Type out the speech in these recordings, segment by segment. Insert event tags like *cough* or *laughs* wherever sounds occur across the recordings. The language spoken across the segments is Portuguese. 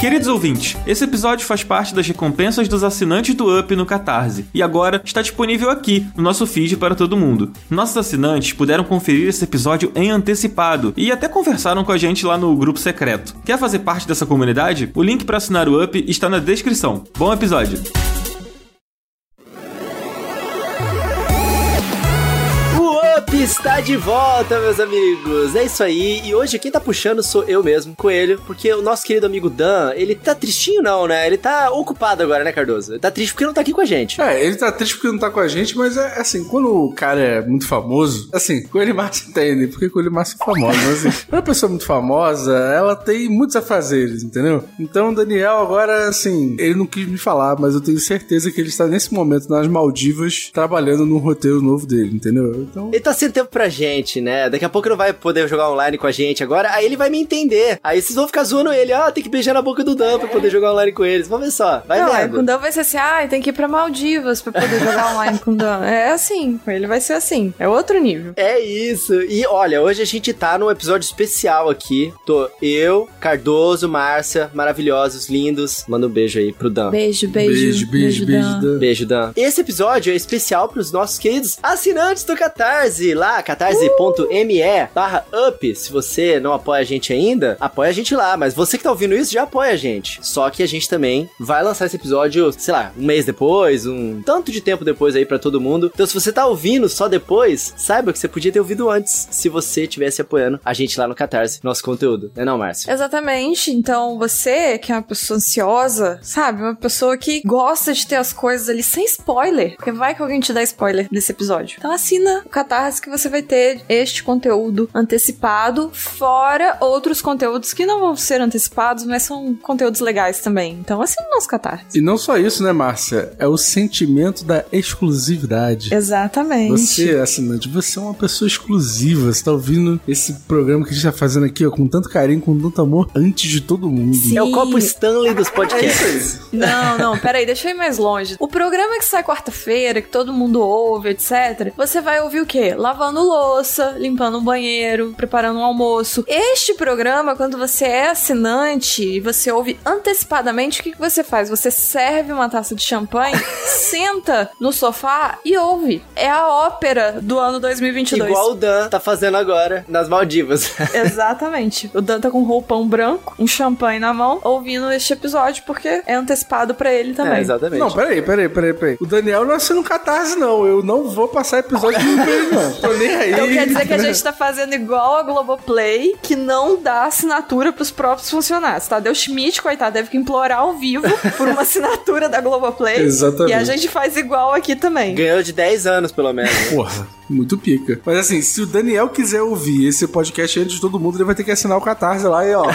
Queridos ouvintes, esse episódio faz parte das recompensas dos assinantes do Up no Catarse e agora está disponível aqui no nosso feed para todo mundo. Nossos assinantes puderam conferir esse episódio em antecipado e até conversaram com a gente lá no grupo secreto. Quer fazer parte dessa comunidade? O link para assinar o Up está na descrição. Bom episódio! Está de volta, meus amigos. É isso aí. E hoje quem tá puxando sou eu mesmo, Coelho, porque o nosso querido amigo Dan, ele tá tristinho não, né? Ele tá ocupado agora, né, Cardoso? Ele tá triste porque não tá aqui com a gente. É, ele tá triste porque não tá com a gente, mas é assim, quando o cara é muito famoso, assim, Coelho Márcio entende, porque Coelho Márcio é famoso, mas assim, quando a pessoa é muito famosa, ela tem muitos afazeres, entendeu? Então, o Daniel agora, assim, ele não quis me falar, mas eu tenho certeza que ele está nesse momento nas Maldivas trabalhando num roteiro novo dele, entendeu? Então... Ele tá sem tempo pra gente, né? Daqui a pouco ele não vai poder jogar online com a gente agora, aí ele vai me entender. Aí vocês vão ficar zoando ele, ah, tem que beijar na boca do Dan pra poder jogar online com eles. Vamos ver só, vai não, vendo. com o Dan vai ser assim, ah, tem que ir pra Maldivas pra poder jogar online com o Dan. É assim, ele vai ser assim, é outro nível. É isso. E olha, hoje a gente tá num episódio especial aqui. Tô eu, Cardoso, Márcia, maravilhosos, lindos. Manda um beijo aí pro Dan. Beijo, beijo. Beijo, beijo, beijo, Dan. Beijo, Dan. Esse episódio é especial pros nossos queridos assinantes do Catarse, lá, catarse.me barra up. Se você não apoia a gente ainda, apoia a gente lá. Mas você que tá ouvindo isso já apoia a gente. Só que a gente também vai lançar esse episódio, sei lá, um mês depois, um tanto de tempo depois aí para todo mundo. Então, se você tá ouvindo só depois, saiba que você podia ter ouvido antes, se você tivesse apoiando a gente lá no Catarse, nosso conteúdo. Não é não, Márcio? Exatamente. Então, você que é uma pessoa ansiosa, sabe? Uma pessoa que gosta de ter as coisas ali sem spoiler. Porque vai que alguém te dá spoiler desse episódio. Então, assina o Catarse que você vai ter este conteúdo antecipado, fora outros conteúdos que não vão ser antecipados, mas são conteúdos legais também. Então, assina o nosso Catarse. E não só isso, né, Márcia? É o sentimento da exclusividade. Exatamente. Você, assinante, você é uma pessoa exclusiva. Você tá ouvindo esse programa que a gente tá fazendo aqui, ó, com tanto carinho, com tanto amor, antes de todo mundo. Sim. É o copo Stanley dos podcasts. *laughs* É isso aí. Não, não, peraí, deixa eu ir mais longe. O programa que sai quarta-feira, que todo mundo ouve, etc., você vai ouvir o quê? Lavando louça, limpando um banheiro, preparando um almoço. Este programa, quando você é assinante e você ouve antecipadamente, o que, que você faz? Você serve uma taça de champanhe, *laughs* senta no sofá e ouve. É a ópera do ano 2022. Igual o Dan tá fazendo agora nas Maldivas. *laughs* Exatamente. O Dan tá com um roupão branco, um champanhe na mão, ouvindo este episódio, porque é antecipado pra ele também. É, exatamente. Não, peraí, peraí, peraí, peraí. O Daniel não assina um catarse, não. Eu não vou passar episódio pra *laughs* ele, não. Tô nem aí. Então quer dizer que a gente *laughs* tá fazendo igual a Globoplay, que não dá assinatura pros próprios funcionários. Tadeu Schmidt, coitado, teve que implorar ao vivo por uma *laughs* assinatura da Globoplay. Exatamente. E a gente faz igual aqui também. Ganhou de 10 anos, pelo menos. *laughs* Porra, muito pica. Mas assim, se o Daniel quiser ouvir esse podcast antes de todo mundo, ele vai ter que assinar o Catarse lá e ó.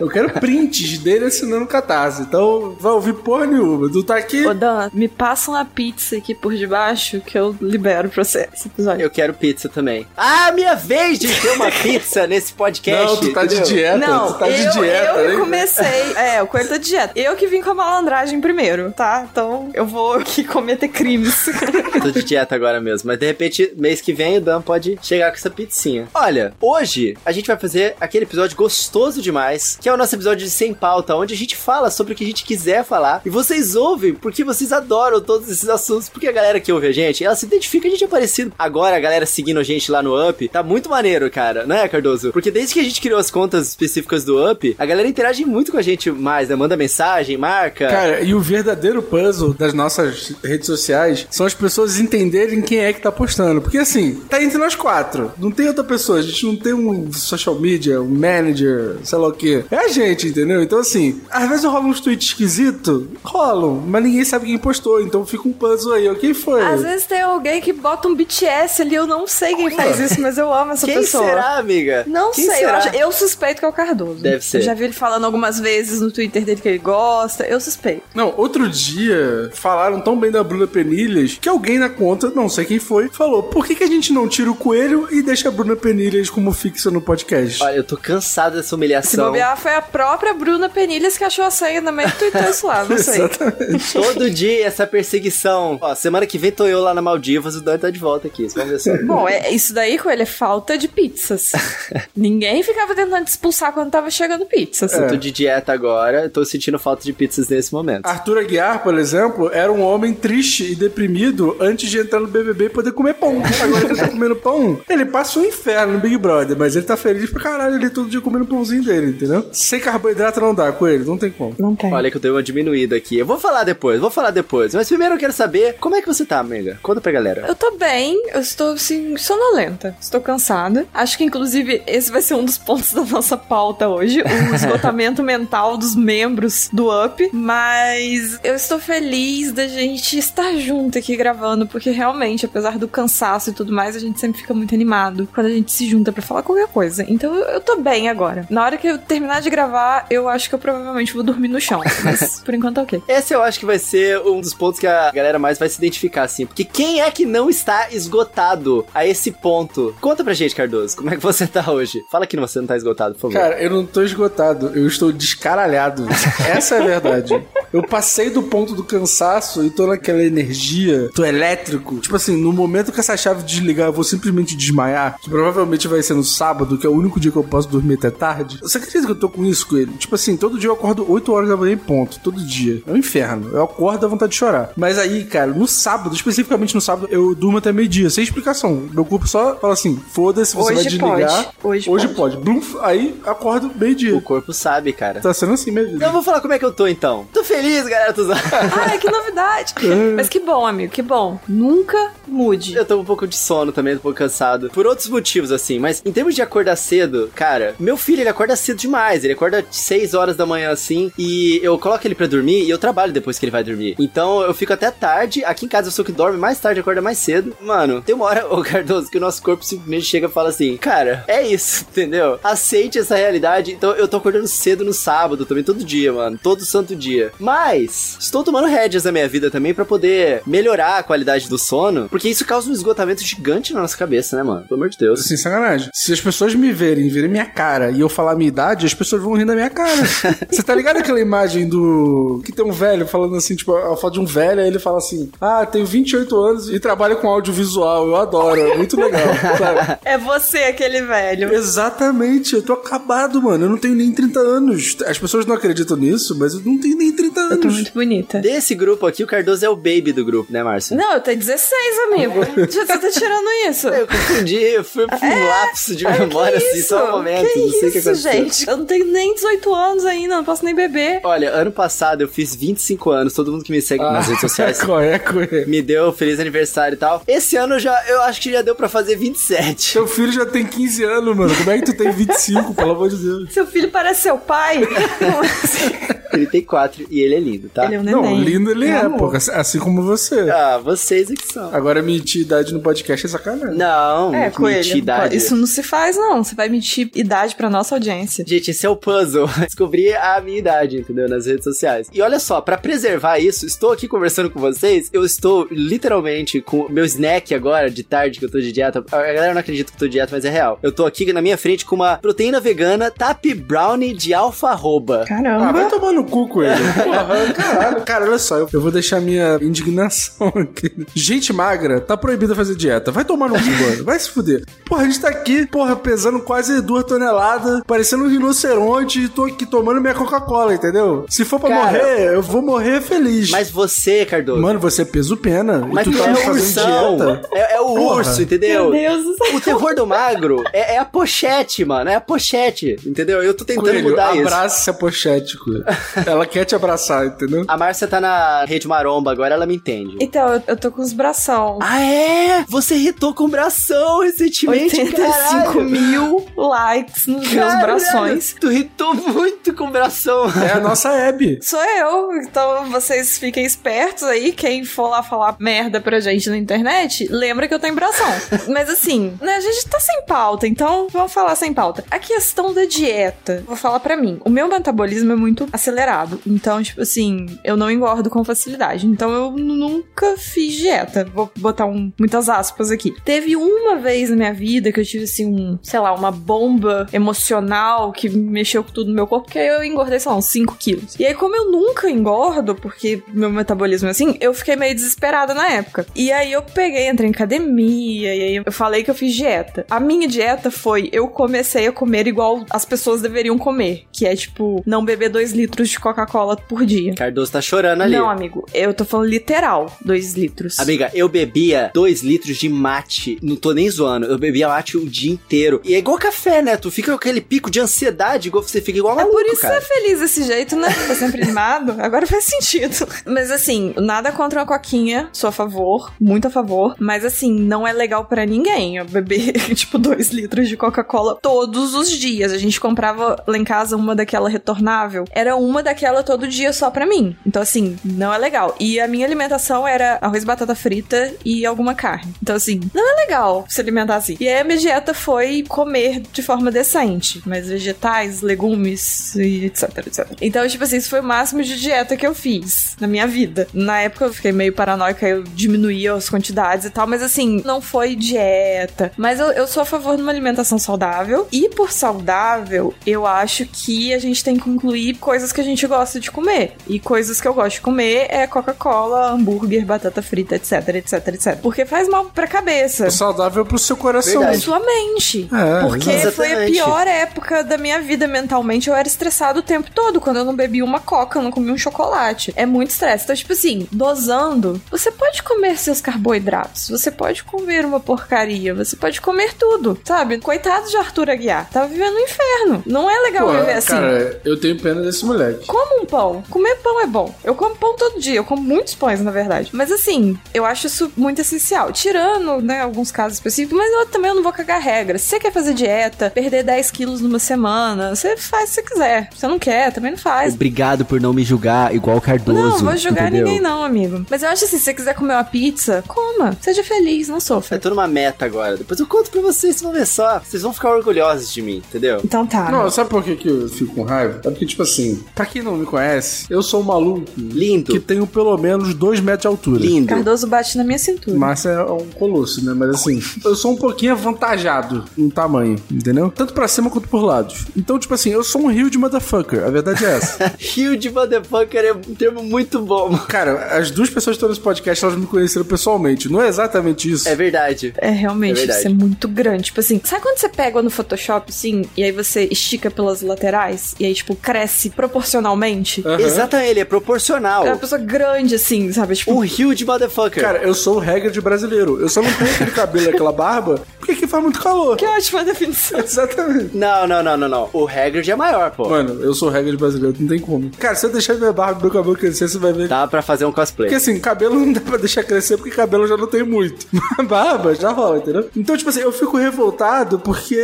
Eu quero prints dele assinando o Catarse. Então vai ouvir porra nenhuma. Tu tá aqui. Ô Dan, me passa uma pizza aqui por debaixo que eu libero pra você esse episódio. Eu quero pizza também. Ah, minha vez de ter uma *laughs* pizza nesse podcast. Não, tu tá de entendeu? dieta. Não, tu tá de eu, dieta. eu comecei. *laughs* É, o coelho tá de dieta. Eu que vim com a malandragem primeiro, tá? Então eu vou aqui cometer crimes. *laughs* Tô de dieta agora mesmo. Mas de repente, mês que vem, o Dan pode chegar com essa pizzinha. Olha, hoje a gente vai fazer aquele episódio gostoso demais, que é o nosso episódio de Sem Pauta, onde a gente fala sobre o que a gente quiser falar. E vocês ouvem porque vocês adoram todos esses assuntos. Porque a galera que ouve a gente, ela se identifica, a gente é parecido. Agora, a galera seguindo a gente lá no Up, tá muito maneiro, cara, né, Cardoso? Porque desde que a gente criou as contas específicas do Up, a galera interage muito com a gente mais, né? Manda mensagem, marca. Cara, e o verdadeiro puzzle das nossas redes sociais são as pessoas entenderem quem é que tá postando. Porque assim, tá entre nós quatro. Não tem outra pessoa. A gente não tem um social media, um manager, sei lá o quê. É a gente, entendeu? Então assim, às vezes rola uns tweets esquisitos, rolam, mas ninguém sabe quem postou. Então fica um puzzle aí. ó. Quem foi? Às vezes tem alguém que bota um BTS ali, eu não sei quem faz isso, mas eu amo essa Quem pessoa. será, amiga? Não Quem sei, eu, acho- eu suspeito que é o Cardoso. Deve ser. Eu já vi ele falando algumas vezes no Twitter dele que ele gosta, eu suspeito. Não, outro dia falaram tão bem da Bruna Penilhas que alguém na conta, não sei quem foi, falou: por que, que a gente não tira o coelho e deixa a Bruna Penilhas como fixa no podcast? Olha, eu tô cansado dessa Se humilhação. bobear, foi a própria Bruna Penilhas que achou a senha no meio do Twitter isso lá, não sei. *laughs* Exatamente. Todo dia essa perseguição. Ó, semana que vem tô eu lá na Maldivas, o Dan tá de volta aqui. Vamos ver só. Bom, Não, é, isso daí, Coelho, é falta de pizzas. *laughs* Ninguém ficava tentando te expulsar quando tava chegando pizzas. Eu tô de dieta agora, tô sentindo falta de pizzas nesse momento. Arthur Aguiar, por exemplo, era um homem triste e deprimido antes de entrar no BBB e poder comer pão. Agora ele tá comendo pão. Ele passa um inferno no Big Brother, mas ele tá feliz pra caralho ele todo dia comendo pãozinho dele, entendeu? Sem carboidrato não dá, Coelho, não tem como. Não tem. Olha que eu dei uma diminuída aqui. Eu vou falar depois, vou falar depois. Mas primeiro eu quero saber como é que você tá, amiga. Conta pra galera. Eu tô bem, eu estou assim, sonolenta. Estou cansada. Acho que, inclusive, esse vai ser um dos pontos *laughs* da nossa pauta hoje: o *laughs* esgotamento mental dos membros do Up. Mas eu estou feliz da gente estar junto aqui gravando, porque realmente, apesar do cansaço e tudo mais, a gente sempre fica muito animado quando a gente se junta pra falar qualquer coisa. Então eu, eu tô bem agora. Na hora que eu terminar de gravar, eu acho que eu provavelmente vou dormir no chão. *laughs* Mas por enquanto tá ok. Esse eu acho que vai ser um dos pontos que a galera mais vai se identificar, assim. Porque quem é que não está esgotado a esse ponto? Conta pra gente, Cardoso, como é que você tá hoje? Fala que você não tá esgotado, por favor. Cara, eu não tô esgotado, eu estou descaralhado. *laughs* Essa é a verdade. Eu passei do ponto do cansaço e tô naquela energia, tô elétrico. Tipo assim, no momento que essa chave desligar, eu vou simplesmente desmaiar, que provavelmente vai ser no sábado, que é o único dia que eu posso dormir até tarde. Você acredita que eu tô com isso com ele? Tipo assim, todo dia eu acordo 8 horas da manhã em ponto, todo dia. É um inferno. Eu acordo à vontade de chorar. Mas aí, cara, no sábado, especificamente no sábado, eu durmo até meio-dia, sem explicação. Meu corpo só fala assim: foda-se, você Hoje vai desligar. pode. Hoje pode. Blum, aí acordo meio-dia. O corpo sabe, cara. Tá sendo assim mesmo. Então eu vou falar como é que eu tô então. Tô feliz, galera. Tô... *laughs* Ai, que novidade! Mas que bom, amigo, que bom. Nunca mude. Eu tô um pouco de sono também, tô um pouco cansado. Por outros motivos, assim. Mas em termos de acordar cedo, cara, meu filho, ele acorda cedo demais. Ele acorda 6 horas da manhã, assim. E eu coloco ele pra dormir e eu trabalho depois que ele vai dormir. Então eu fico até tarde. Aqui em casa eu sou que dorme mais tarde, acorda mais cedo. Mano, tem uma hora, *laughs* ô Cardoso, que o nosso corpo simplesmente chega e fala assim: Cara, é isso, *laughs* entendeu? Aceite essa realidade. Então eu tô acordando cedo no sábado também, todo dia, mano. Todo santo dia. Mas, estou tomando rédeas na minha vida também pra poder melhorar a qualidade do sono. Porque isso causa um esgotamento gigante na nossa cabeça, né, mano? Pelo amor de Deus. Sem sacanagem. Se as pessoas me verem, verem minha cara e eu falar minha idade, as pessoas vão rir da minha cara. *laughs* Você tá ligado aquela imagem do. que tem um velho falando assim, tipo, a foto de um velho, aí ele fala assim: Ah, tenho 28 anos e trabalho com audiovisual. Eu adoro, é muito legal. sabe? É você, aquele velho. Exatamente, eu tô acabado, mano. Eu não tenho nem 30 anos. As pessoas não acreditam nisso, mas eu não tenho nem 30 Eu tô anos. muito bonita. Desse grupo aqui, o Cardoso é o baby do grupo, né, Márcio? Não, eu tenho 16, amigo. *laughs* Você tá tirando isso? Eu confundi, eu fui pra um lapso de memória, assim, só um momento. Que não sei o que isso, aconteceu. gente? Eu não tenho nem 18 anos ainda, não posso nem beber. Olha, ano passado eu fiz 25 anos, todo mundo que me segue nas redes sociais Qual é, qual é? me deu feliz aniversário e tal. Esse ano eu já, eu acho que já deu pra fazer 27. Seu filho já tem 15 anos, mano. Como é que tu tem 25, pelo amor de Deus? Seu filho parece seu pai? *laughs* Assim? 34 e ele é lindo, tá? Ele é um neném. Não, lindo ele é, amor. pô. Assim como você. Ah, vocês é que são. Agora mentir idade no podcast é sacanagem. Não, É, coelho. mentidade. Isso não se faz, não. Você vai mentir idade pra nossa audiência. Gente, esse é o puzzle. *laughs* Descobrir a minha idade, entendeu? Nas redes sociais. E olha só, pra preservar isso, estou aqui conversando com vocês. Eu estou literalmente com o meu snack agora, de tarde, que eu tô de dieta. A galera não acredita que eu tô de dieta, mas é real. Eu tô aqui na minha frente com uma proteína vegana Tap Brownie de alfarroba. Ah, Caramba. vai tomar no cu com ele. *laughs* Porra, caralho. Cara, olha só, eu, eu vou deixar minha indignação *laughs* aqui. Gente magra, tá proibida fazer dieta. Vai tomar no cu, mano. Vai se fuder. Porra, a gente tá aqui, porra, pesando quase duas toneladas, parecendo um rinoceronte e tô aqui tomando minha Coca-Cola, entendeu? Se for pra Cara, morrer, eu vou morrer feliz. Mas você, Cardoso. Mano, você é peso pena. mas e tu tá é fazendo ursão. dieta. É, é o Porra. Urso, entendeu? Meu Deus do céu. O terror do magro é, é a pochete, mano. É a pochete, entendeu? Eu tô tentando Coelho, mudar isso. abraça a pochete, Coelho. Ela quer te abraçar, entendeu? A Márcia tá na rede maromba agora, ela me entende. Então, eu, eu tô com os bração. Ah, é? Você irritou com bração recentemente, 85 caralho. mil likes nos meus Caralho, brações. Tu irritou muito com bração. É a nossa Abby. Sou eu, então vocês fiquem espertos aí. Quem for lá falar merda pra gente na internet, lembra que eu tenho bração. Mas assim, né, a gente tá sem pauta, então vamos falar sem pauta. A questão da dieta, vou falar pra mim. O meu metabolismo é muito acelerado. Então, tipo assim, eu não engordo com facilidade. Então eu nunca fiz dieta. Vou botar um, muitas aspas aqui. Teve uma vez na minha vida que eu tive assim um, sei lá, uma bomba emocional que mexeu com tudo no meu corpo, que eu engordei, sei lá, uns 5 quilos. E aí, como eu nunca engordo, porque meu metabolismo é assim, eu fiquei meio desesperada na época. E aí eu peguei, entrei em academia, e aí eu falei que eu fiz dieta. A minha dieta foi, eu comecei a comer igual as pessoas deveriam comer, que é tipo, não beber 2 litros de Coca-Cola por dia. Cardoso tá chorando ali. Não, amigo, eu tô falando literal, 2 litros. Amiga, eu bebia 2 litros de mate, não tô nem zoando, eu bebia mate o dia inteiro. E é igual café, né? Tu fica com aquele pico de ansiedade, igual você fica igual É maluco, por isso cara. que você é feliz desse jeito, né? Tá sempre animado. *laughs* Agora faz sentido. Mas assim, nada contra uma coquinha. Sou a favor, muito a favor. Mas assim, não é legal pra ninguém eu beber, *laughs* tipo, dois litros de Coca-Cola todos os dias. A gente comprava lá em casa uma daquela retornável. Era uma daquela todo dia só pra mim. Então assim, não é legal. E a minha alimentação era arroz, batata frita e alguma carne. Então assim, não é legal se alimentar assim. E aí a minha dieta foi comer de forma decente. Mas vegetais, legumes e etc, etc. Então, tipo assim, isso foi o máximo de dieta que eu fiz na minha vida. Na época eu fiquei meio paranoica, eu diminuía as quantidades e tal, mas assim, não foi dieta. Mas eu, eu sou a favor de uma alimentação saudável. E por saudável, eu acho que a gente tem que incluir coisas que a gente gosta de comer. E coisas que eu gosto de comer é Coca-Cola, hambúrguer, batata frita, etc, etc, etc. Porque faz mal pra cabeça. É saudável pro seu coração. Verdade. Sua mente. É, Porque exatamente. foi a pior época da minha vida mentalmente. Eu era estressado o tempo todo. Quando eu não bebia uma coca, eu não comia um chocolate. É muito estresse. Então, tipo assim, dosando, você pode comer seus carboidratos. Você pode comer uma porcaria. Você pode comer tudo, sabe? Coitado de Arthur Aguiar. Tava vivendo um inferno. Não é legal Pô, viver assim. cara, eu tenho pena desse moleque. Como um pão. Comer pão é bom. Eu como pão todo dia. Eu como muitos pães, na verdade. Mas assim, eu acho isso muito essencial. Tirando, né, alguns casos específicos, mas eu também não vou cagar regra. Se você quer fazer dieta, perder 10 quilos numa semana, você faz se você quiser. Se você não quer, também não faz. Obrigado por não me julgar igual o Cardoso. Não, vou julgar entendeu? ninguém não, amigo. Mas eu acho assim, se você quiser comer uma pizza, coma. Seja feliz, não sofra. Eu tô numa meta agora. Depois eu conto pra vocês, vocês vão ver só. Vocês vão ficar orgulhosos de mim, entendeu? Então tá. Não, sabe por que, que eu fico com raiva? É porque, tipo assim, pra quem não me conhece, eu sou um maluco Lindo. que tenho pelo menos dois metros de altura. Lindo. Cardoso bate na minha cintura. Márcia é um colosso, né? Mas assim, eu sou um pouquinho avantajado no tamanho, entendeu? Tanto pra cima quanto por lados. Então, tipo assim, eu sou um rio de motherfucker. A verdade é essa. *laughs* Huge motherfucker é um termo muito bom. Cara, as duas pessoas que estão nesse podcast, elas me conheceram pessoalmente. Não é exatamente isso. É verdade. É realmente, É verdade. isso é muito grande. Tipo assim, sabe quando você pega no Photoshop, assim, e aí você estica pelas laterais, e aí, tipo, cresce proporcionalmente? Aham. Exatamente, ele é proporcional. É uma pessoa grande, assim, sabe? Tipo, Um huge motherfucker. Cara, eu sou o regra de brasileiro. Eu só não tenho aquele cabelo e aquela barba porque aqui faz muito calor. que ótima definição. *laughs* Exatamente. Não, não, não, não, não. O Hagrid é maior, pô. Mano, eu sou regra de brasileiro, não tem como. Cara, se eu deixar minha barba e meu cabelo crescer, você vai ver. Dá pra fazer um cosplay. Porque assim, cabelo não dá pra deixar crescer porque cabelo eu já não tem muito. *laughs* Mas barba já rola, entendeu? Então, tipo assim, eu fico revoltado porque.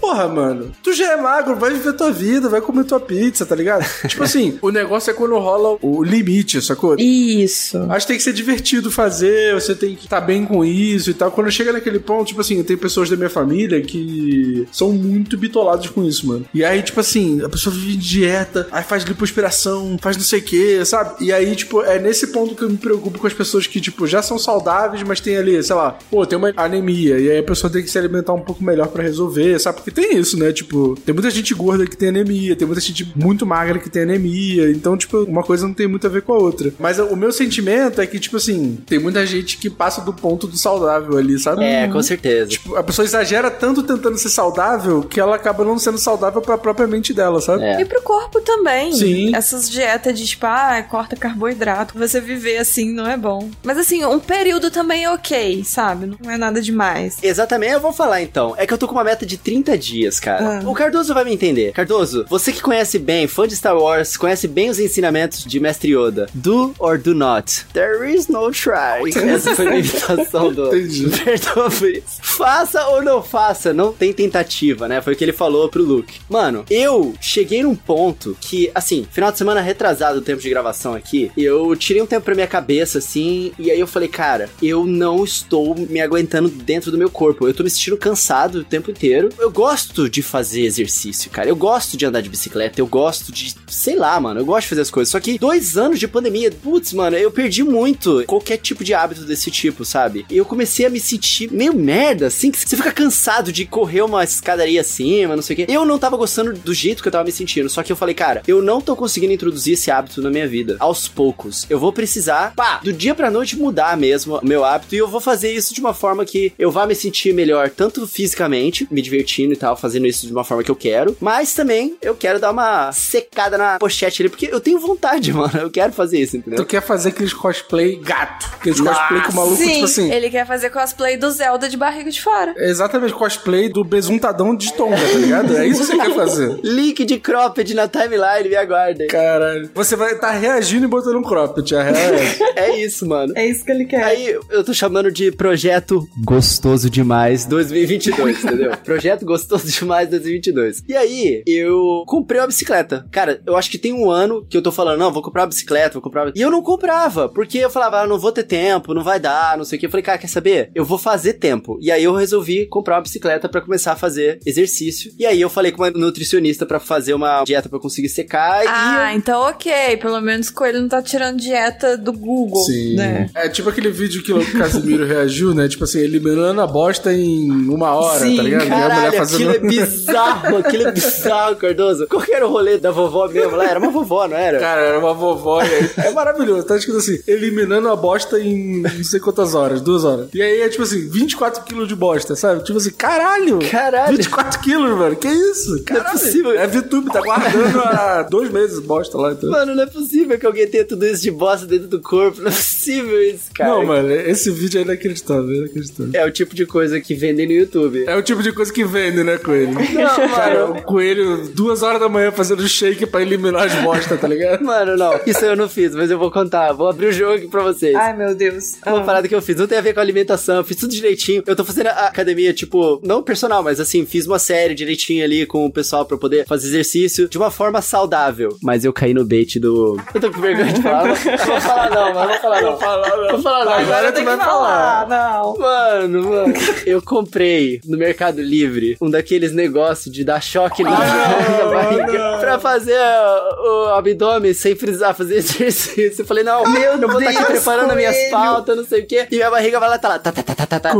Porra, mano. Tu já é magro, vai viver tua vida, vai comer tua pizza, tá ligado? *laughs* tipo assim, o negócio é quando rola o limite, sacou? Isso. Acho que tem que ser divertido fazer, você tem que estar bem com isso e tal. Quando chega naquele ponto, tipo assim, tem pessoas da minha família que são muito bitoladas com isso, mano. E aí, tipo assim, a pessoa vive de dieta, aí faz lipoaspiração, faz não sei o que, sabe? E aí, tipo, é nesse ponto que eu me preocupo com as pessoas que, tipo, já são saudáveis, mas tem ali, sei lá, pô, tem uma anemia, e aí a pessoa tem que se alimentar um pouco melhor pra resolver, sabe? Porque tem isso, né? Tipo, tem muita gente gorda que tem anemia, tem muita gente muito magra que tem anemia, então, tipo, uma coisa não tem muito a ver com a outra. Mas o meu sentimento é que, tipo assim, tem muita gente que passa do ponto do saudável ali, sabe? É, com certeza. Tipo, a pessoa exagera tanto tentando ser saudável que ela acaba não sendo saudável pra própria mente dela, sabe? É. E pro corpo também. Sim. Essas dietas de tipo, ah, corta carboidrato. Você viver assim não é bom. Mas assim, um período também é ok, sabe? Não é nada demais. Exatamente, eu vou falar então. É que eu tô com uma meta de 30 dias, cara. Ah. O Cardoso vai me entender. Cardoso, você que conhece bem, fã de Star Wars, conhece bem os ensinamentos de Mestre Yoda. Do or do not. There is no try. *laughs* Essa foi a imitação do. *laughs* Entendi. Perdoa por isso. Faça ou não faça, não tem tentativa, né? Foi o que ele falou pro Luke. Mano, eu cheguei num ponto que, assim, final de semana retrasado o tempo de gravação aqui, eu tirei um tempo pra minha cabeça, assim, e aí eu falei, cara, eu não estou me aguentando dentro do meu corpo. Eu tô me sentindo cansado o tempo inteiro. Eu gosto de fazer exercício, cara. Eu gosto de andar de bicicleta, eu gosto de, sei lá, mano, eu gosto de fazer as coisas. Só que dois anos de pandemia, putz, mano, eu perdi muito qualquer tipo de hábito desse tipo, sabe? E eu comecei a me sentir meio merda, assim, que você fica cansado de correr uma escadaria acima, não sei o quê. Eu não tava gostando do jeito que eu tava me sentindo, só que eu falei, cara, eu não tô conseguindo introduzir esse hábito na minha vida. Aos poucos. Eu vou precisar, pá, do dia pra noite mudar mesmo o meu hábito e eu vou fazer isso de uma forma que eu vá me sentir melhor, tanto fisicamente, me divertindo e tal, fazendo isso de uma forma que eu quero, mas também eu quero dar uma secada na pochete ali, porque eu tenho vontade, *laughs* mano. Eu quero fazer isso, entendeu? Tu quer fazer aqueles cosplay gato. Aqueles cosplay com o maluco, Sim, tipo assim. ele quer fazer cosplay do Zelda de barriga de fora. Exatamente, cosplay do besuntadão de tonga, tá ligado? É isso que você quer fazer. *laughs* Link de cropped na timeline, me aguardem. Caralho. Você vai estar reagindo e botando um cropped, a real é. *laughs* É isso, mano. É isso que ele quer. Aí eu tô chamando de projeto gostoso demais 2022, entendeu? *laughs* projeto gostoso demais 2022. E aí eu comprei uma bicicleta. Cara, eu acho que tem um ano que eu tô falando, não, vou comprar uma bicicleta, vou comprar. uma- E eu não comprava, porque eu falava, ah, não vou ter tempo, não vai dar, não sei o que. Eu falei, cara, quer saber? Eu vou fazer tempo. E aí eu resolvi comprar uma bicicleta pra começar a fazer exercício. E aí eu falei com uma nutricionista pra fazer uma dieta pra eu conseguir secar Ah, e então ok. Pelo menos o Coelho não tá tirando dieta do Google, Sim. né? É tipo aquele vídeo que o Casimiro *laughs* reagiu, né? Tipo assim, eliminando a bosta em uma hora, Sim, tá ligado? Caralho, mulher fazendo- aquilo é bizarro, aquilo é *laughs* bizarro, Cardoso. Qual que era o rolê da vovó mesmo lá? Era uma vovó, não era? Cara, era uma vovó. e aí- *laughs* É maravilhoso. Tá escrito assim: eliminando a bosta em não sei quantas horas, duas horas. E aí é tipo assim: 24 quilos de bosta, sabe? Tipo assim, caralho! Caralho. 24 quilos, mano. Que isso? Caralho. Não é possível. É VTube, tá guardando há *laughs* dois meses bosta lá. Então. Mano, não é possível que alguém tenha tudo isso de bosta dentro do corpo. Não é possível isso, cara. Não, mano, esse vídeo é inacreditável, é inacreditável. É o tipo de coisa que vendem no YouTube. É o tipo de coisa que vende, né, coelho? *laughs* Não, Cara, mano. o coelho, duas horas da manhã fazendo shake pra eliminar as bostas, tá ligado? Mano, não. Isso eu não fiz, mas eu vou contar. Vou abrir o jogo aqui pra vocês. Ai, meu Deus. Uma parada que eu fiz, não tem a ver com alimentação, eu fiz tudo direitinho. Eu tô fazendo a academia, tipo, não personal, mas assim, fiz uma série direitinho ali com o pessoal pra poder fazer exercício de uma forma saudável. Mas eu caí no bait do. Eu tô com vergonha de falar. Não vou falar não, mas não vou falar não. Vou falar não. Agora tu vai falar. Não. Mano, mano, *laughs* eu comprei no Mercado Livre um daqueles negócios de dar choque na *laughs* na barriga pra fazer o, o abdômen sem precisar fazer *laughs* exercício. Eu falei, não, Meu eu vou estar aqui Deus, preparando minhas coelho. pautas, não sei o quê. E minha barriga vai lá, tá lá, tá, tá, tá, tá, tá, tá.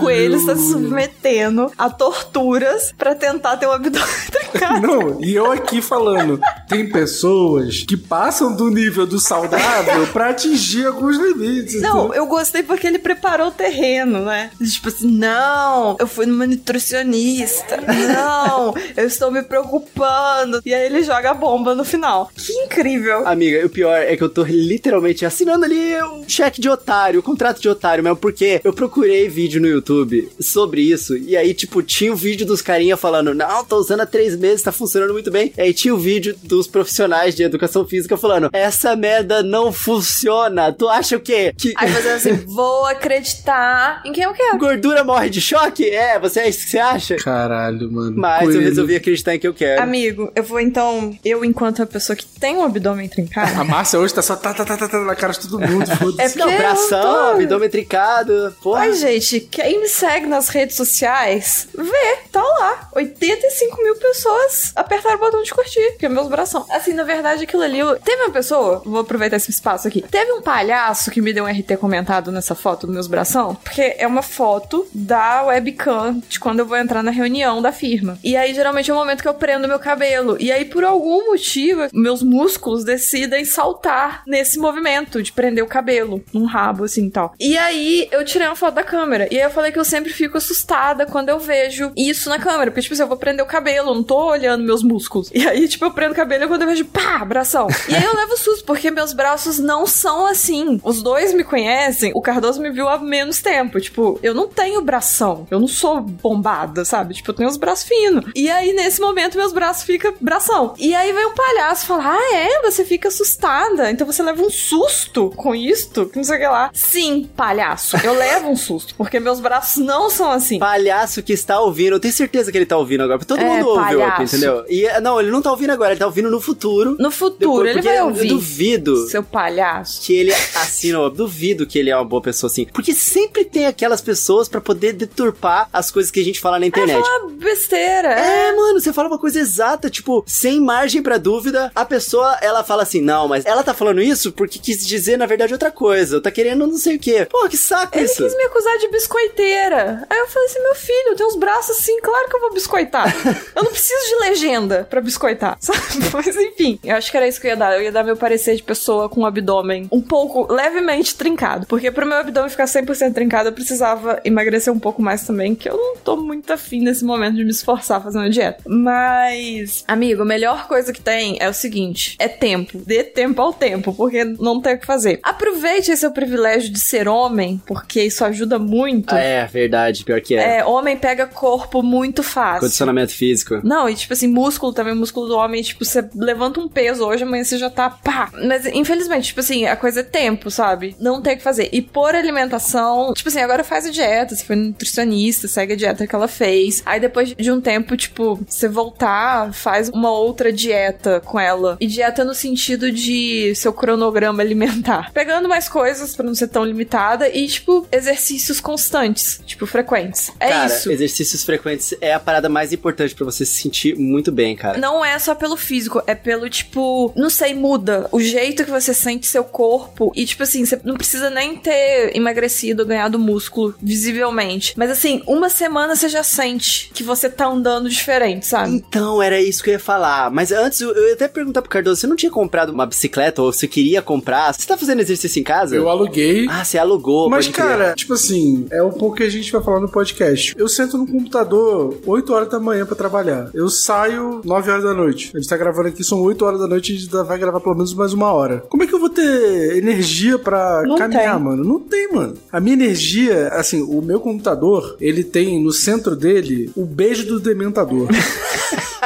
Coelho está se submetendo a torturas pra tentar ter um abdômen trincado. Não, e eu aqui falando, tem pessoas que passam do nível do saudável pra atingir alguns limites. Não, eu gostei porque ele preparou o terreno, né? Tipo assim, não, eu fui numa nutricionista. Não, eu estou me preocupando. E aí ele joga a bomba no final. Que incrível. Amiga, o pior é que eu tô literalmente assinando ali um cheque de otário, um contrato de otário mesmo, porque eu procurei vídeo no YouTube sobre isso, e aí, tipo, tinha o vídeo dos carinha falando, não, tô usando há três meses, tá funcionando muito bem. E aí tinha o vídeo dos profissionais de educação física falando, essa merda não funciona. Tu acha o quê? Que Aí fazendo assim, *laughs* vou acreditar em quem eu quero. gordura morre de choque? É, você é isso que você acha? Caralho, mano. Mas eu Coelho. resolvi acreditar em que eu quero. Amigo, eu vou então, eu enquanto uma pessoa que tem um abdômen trincado, A Márcia hoje tá só tá, tá, tá, tá, tá na cara de todo mundo, *laughs* foda-se. É porque Não, eu bração, tô- abdômen trincado, porra. Ai, gente, quem me segue nas redes sociais, vê, tá lá. 85 mil pessoas apertaram o botão de curtir, que é meus bração. Assim, na verdade, aquilo ali. Teve uma pessoa, vou aproveitar esse espaço aqui. Teve um palhaço que me deu um RT comentado nessa foto dos meus bração, porque é uma foto da webcam de quando eu vou entrar na reunião da firma. E aí, geralmente, é o momento que eu prendo meu cabelo. E aí, por algum motivo, meus músculos decidem saltar nesse movimento de prender o cabelo num rabo, assim e tal. E aí, eu tirei uma foto da câmera. E aí, eu falei que eu sempre fico assustada quando eu vejo isso na câmera. Porque, tipo, assim, eu vou prender o cabelo, eu não tô olhando meus músculos. E aí, tipo, eu prendo o cabelo quando eu vejo, pá, bração. E aí, eu levo susto, porque meus braços não são assim. Os dois me conhecem, o Cardoso me viu há menos tempo. Tipo, eu não tenho bração. Eu não sou bombada, sabe? Tipo, eu tenho os braços finos. E aí, nesse momento, meus braços ficam bração. E aí, vem um palhaço falar: Ah, é? Você fica assustada. Então você leva um susto com isto? Que não sei o que lá. Sim, palhaço. Eu levo um susto, porque meus braços não são assim. palhaço que está ouvindo, eu tenho certeza que ele tá ouvindo agora, porque todo É, mundo ouve palhaço. Entendeu? E não, ele não tá ouvindo agora, ele tá ouvindo ouvindo no futuro. No futuro, Depois, ele vai eu ouvir. duvido Seu palhaço. que ele assina, eu duvido que ele é uma boa pessoa assim. Porque sempre tem aquelas pessoas pra poder deturpar as coisas que a gente fala na internet. Ah, besteira. É, mano, você fala uma coisa exata, tipo, sem margem pra dúvida, a pessoa, ela fala assim, não, mas ela tá falando isso porque quis dizer, na verdade, outra coisa, tá querendo não sei o quê. Pô, que saco Ele isso. quis me acusar de biscoiteira. Aí eu falei assim, meu filho, tem uns braços assim, claro que eu vou biscoitar. *laughs* eu não preciso de legenda pra biscoitar, sabe? *laughs* Mas enfim, eu acho que era isso que eu ia dar. Eu ia dar meu parecer de pessoa com o abdômen um pouco, levemente trincado. Porque pro meu abdômen ficar 100% trincado, eu precisava emagrecer um pouco mais também, que eu não tô muito afim nesse momento de me esforçar uma dieta. Mas, amigo, a melhor coisa que tem é o seguinte, é tempo. Dê tempo ao tempo, porque não tem o que fazer. Aproveite esse seu privilégio de ser homem, porque isso ajuda muito. Ah, é, verdade, pior que é. É, homem pega corpo muito fácil. Condicionamento físico. Não, e tipo assim, músculo também, músculo do homem, tipo, você levanta um peso hoje, amanhã você já tá pá. Mas infelizmente, tipo assim, a coisa é tempo, sabe? Não tem o que fazer. E por alimentação, tipo assim, agora faz a dieta, você foi nutricionista, segue a dieta que ela fez. Aí depois de um tempo, tipo, você voltar, faz uma outra dieta com ela. E dieta no sentido de seu cronograma alimentar. *laughs* Pegando mais coisas pra não ser tão limitada e, tipo, exercícios constantes, tipo, frequentes. É cara, isso. exercícios frequentes é a parada mais importante pra você se sentir muito bem, cara. Não é só pelo físico, é pelo tipo, não sei, muda o jeito que você sente seu corpo. E tipo assim, você não precisa nem ter emagrecido, ganhado músculo visivelmente. Mas assim, uma semana você já sente que você tá andando diferente, sabe? Então, era isso que eu ia falar. Mas antes, eu ia até perguntar pro Cardoso, você não tinha comprado uma bicicleta ou você queria comprar? Você tá fazendo exercício em casa? Eu aluguei. Ah, você alugou, Mas, cara, tipo assim, é um pouco que a gente vai falar no podcast. Eu sento no computador 8 horas da manhã pra trabalhar. Eu saio 9 horas da noite. A gente tá gravando aqui, são 8 horas da noite e a gente vai gravar pelo menos mais uma hora. Como é que eu vou ter energia pra Não caminhar, tem. mano? Não tem, mano. A minha energia, assim, o meu computador, ele tem no centro dele o beijo do dementador. *laughs*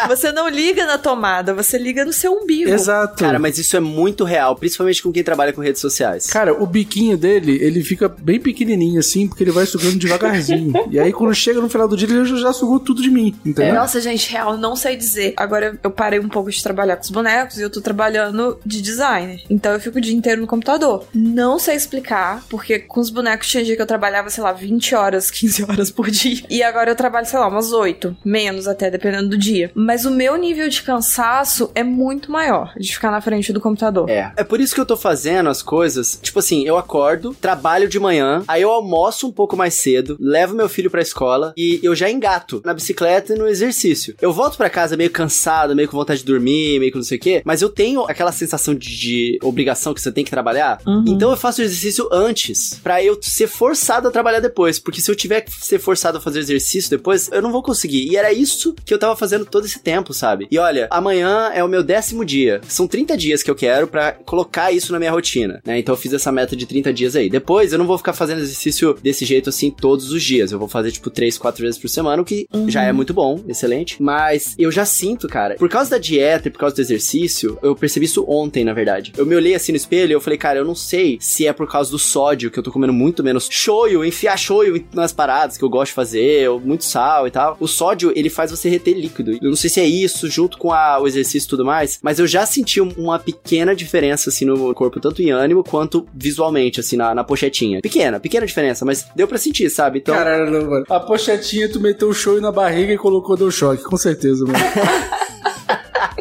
Você não liga na tomada, você liga no seu umbigo. Exato. Cara, mas isso é muito real, principalmente com quem trabalha com redes sociais. Cara, o biquinho dele, ele fica bem pequenininho assim, porque ele vai sugando devagarzinho. *laughs* e aí, quando chega no final do dia, ele já, já sugou tudo de mim, entendeu? Nossa, gente, real, não sei dizer. Agora eu parei um pouco de trabalhar com os bonecos e eu tô trabalhando de designer. Então eu fico o dia inteiro no computador. Não sei explicar, porque com os bonecos tinha dia que eu trabalhava, sei lá, 20 horas, *laughs* 15 horas por dia. E agora eu trabalho, sei lá, umas 8, menos até, dependendo do dia. Mas o meu nível de cansaço é muito maior de ficar na frente do computador. É. É por isso que eu tô fazendo as coisas. Tipo assim, eu acordo, trabalho de manhã, aí eu almoço um pouco mais cedo, levo meu filho pra escola e eu já engato na bicicleta e no exercício. Eu volto pra casa meio cansado, meio com vontade de dormir, meio com não sei o quê, mas eu tenho aquela sensação de, de obrigação que você tem que trabalhar. Então eu faço o exercício antes, pra eu ser forçado a trabalhar depois. Porque se eu tiver que ser forçado a fazer exercício depois, eu não vou conseguir. E era isso que eu tava fazendo todo esse tempo, sabe? E olha, amanhã é o meu décimo dia. São 30 dias que eu quero pra colocar isso na minha rotina, né? Então eu fiz essa meta de 30 dias aí. Depois eu não vou ficar fazendo exercício desse jeito assim todos os dias. Eu vou fazer tipo 3, 4 vezes por semana, o que já é muito bom, excelente. Mas eu já sinto, cara, por causa da dieta e por causa do exercício, eu percebi isso ontem, na verdade. Eu me olhei assim no espelho e eu falei, cara, eu não sei se é por causa do sódio, que eu tô comendo muito menos shoyu, enfiar shoyu nas paradas que eu gosto de fazer, ou muito sal e tal. O sódio, ele faz você reter líquido. Eu não sei se é isso, junto com a- o exercício e tudo mais, mas eu já senti um- uma pequena diferença, assim, no corpo, tanto em ânimo quanto visualmente, assim, na, na pochetinha. Pequena, pequena diferença, mas deu pra sentir, sabe? Então, Caralho, não, mano. A pochetinha, tu meteu o show na barriga e colocou deu choque, com certeza, mano. *laughs*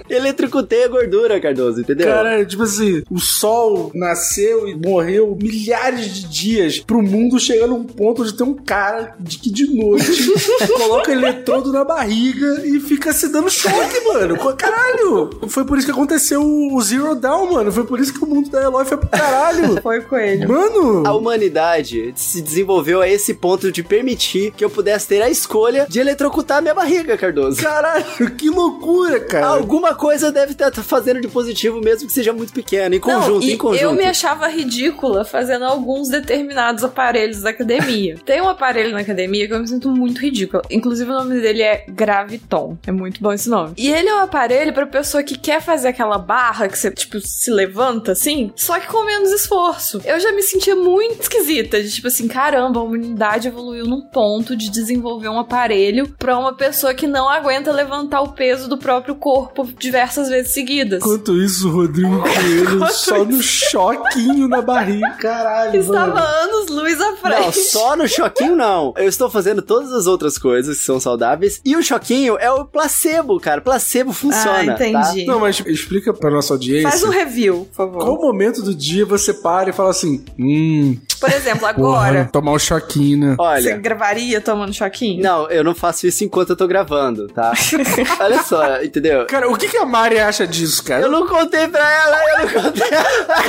eletrocutei a gordura, Cardoso, entendeu? Caralho, tipo assim, o sol nasceu e morreu milhares de dias pro mundo chegar num ponto de ter um cara de que de noite *laughs* coloca eletrodo na barriga e fica se dando choque, mano. Caralho! Foi por isso que aconteceu o Zero Down, mano. Foi por isso que o mundo da Eloy foi pro caralho. *laughs* Foi com ele. Mano! A humanidade se desenvolveu a esse ponto de permitir que eu pudesse ter a escolha de eletrocutar minha barriga, Cardoso. Caralho, que loucura, cara. Alguma coisa deve estar fazendo de positivo, mesmo que seja muito pequeno, em conjunto, Não, e em conjunto. eu me achava ridícula fazendo alguns determinados aparelhos da academia. *laughs* Tem um aparelho na academia que eu me sinto muito ridícula. Inclusive o nome dele é Graviton. É muito bom esse nome. E ele é um aparelho pra pessoa que quer fazer aquela barra que você, tipo, se levanta assim, só que com menos esforço. Eu já me sentia muito esquisita, de tipo assim, caramba, a humanidade evoluiu num ponto de desenvolver um aparelho pra uma pessoa que não aguenta levantar o peso do próprio corpo diversas vezes seguidas. Enquanto isso, o Rodrigo *laughs* Coelho só no choquinho na barriga. Caralho, Estava mano. anos luz à frente. Não, só no choquinho não. Eu estou fazendo todas as outras coisas que são saudáveis. E o choquinho é o placebo, cara. Placebo funciona. Ah, entendi. Não, mas explica pra nossa audiência. Faz um review, por favor. Qual momento do dia você para e fala assim, hum, Por exemplo, porra, agora, tomar um choquinho, né? Tá? você Olha. gravaria tomando choquinho? Não, eu não faço isso enquanto eu tô gravando, tá? *laughs* Olha só, entendeu? Cara, o que, que a Mari acha disso, cara? Eu não contei pra ela, eu não contei.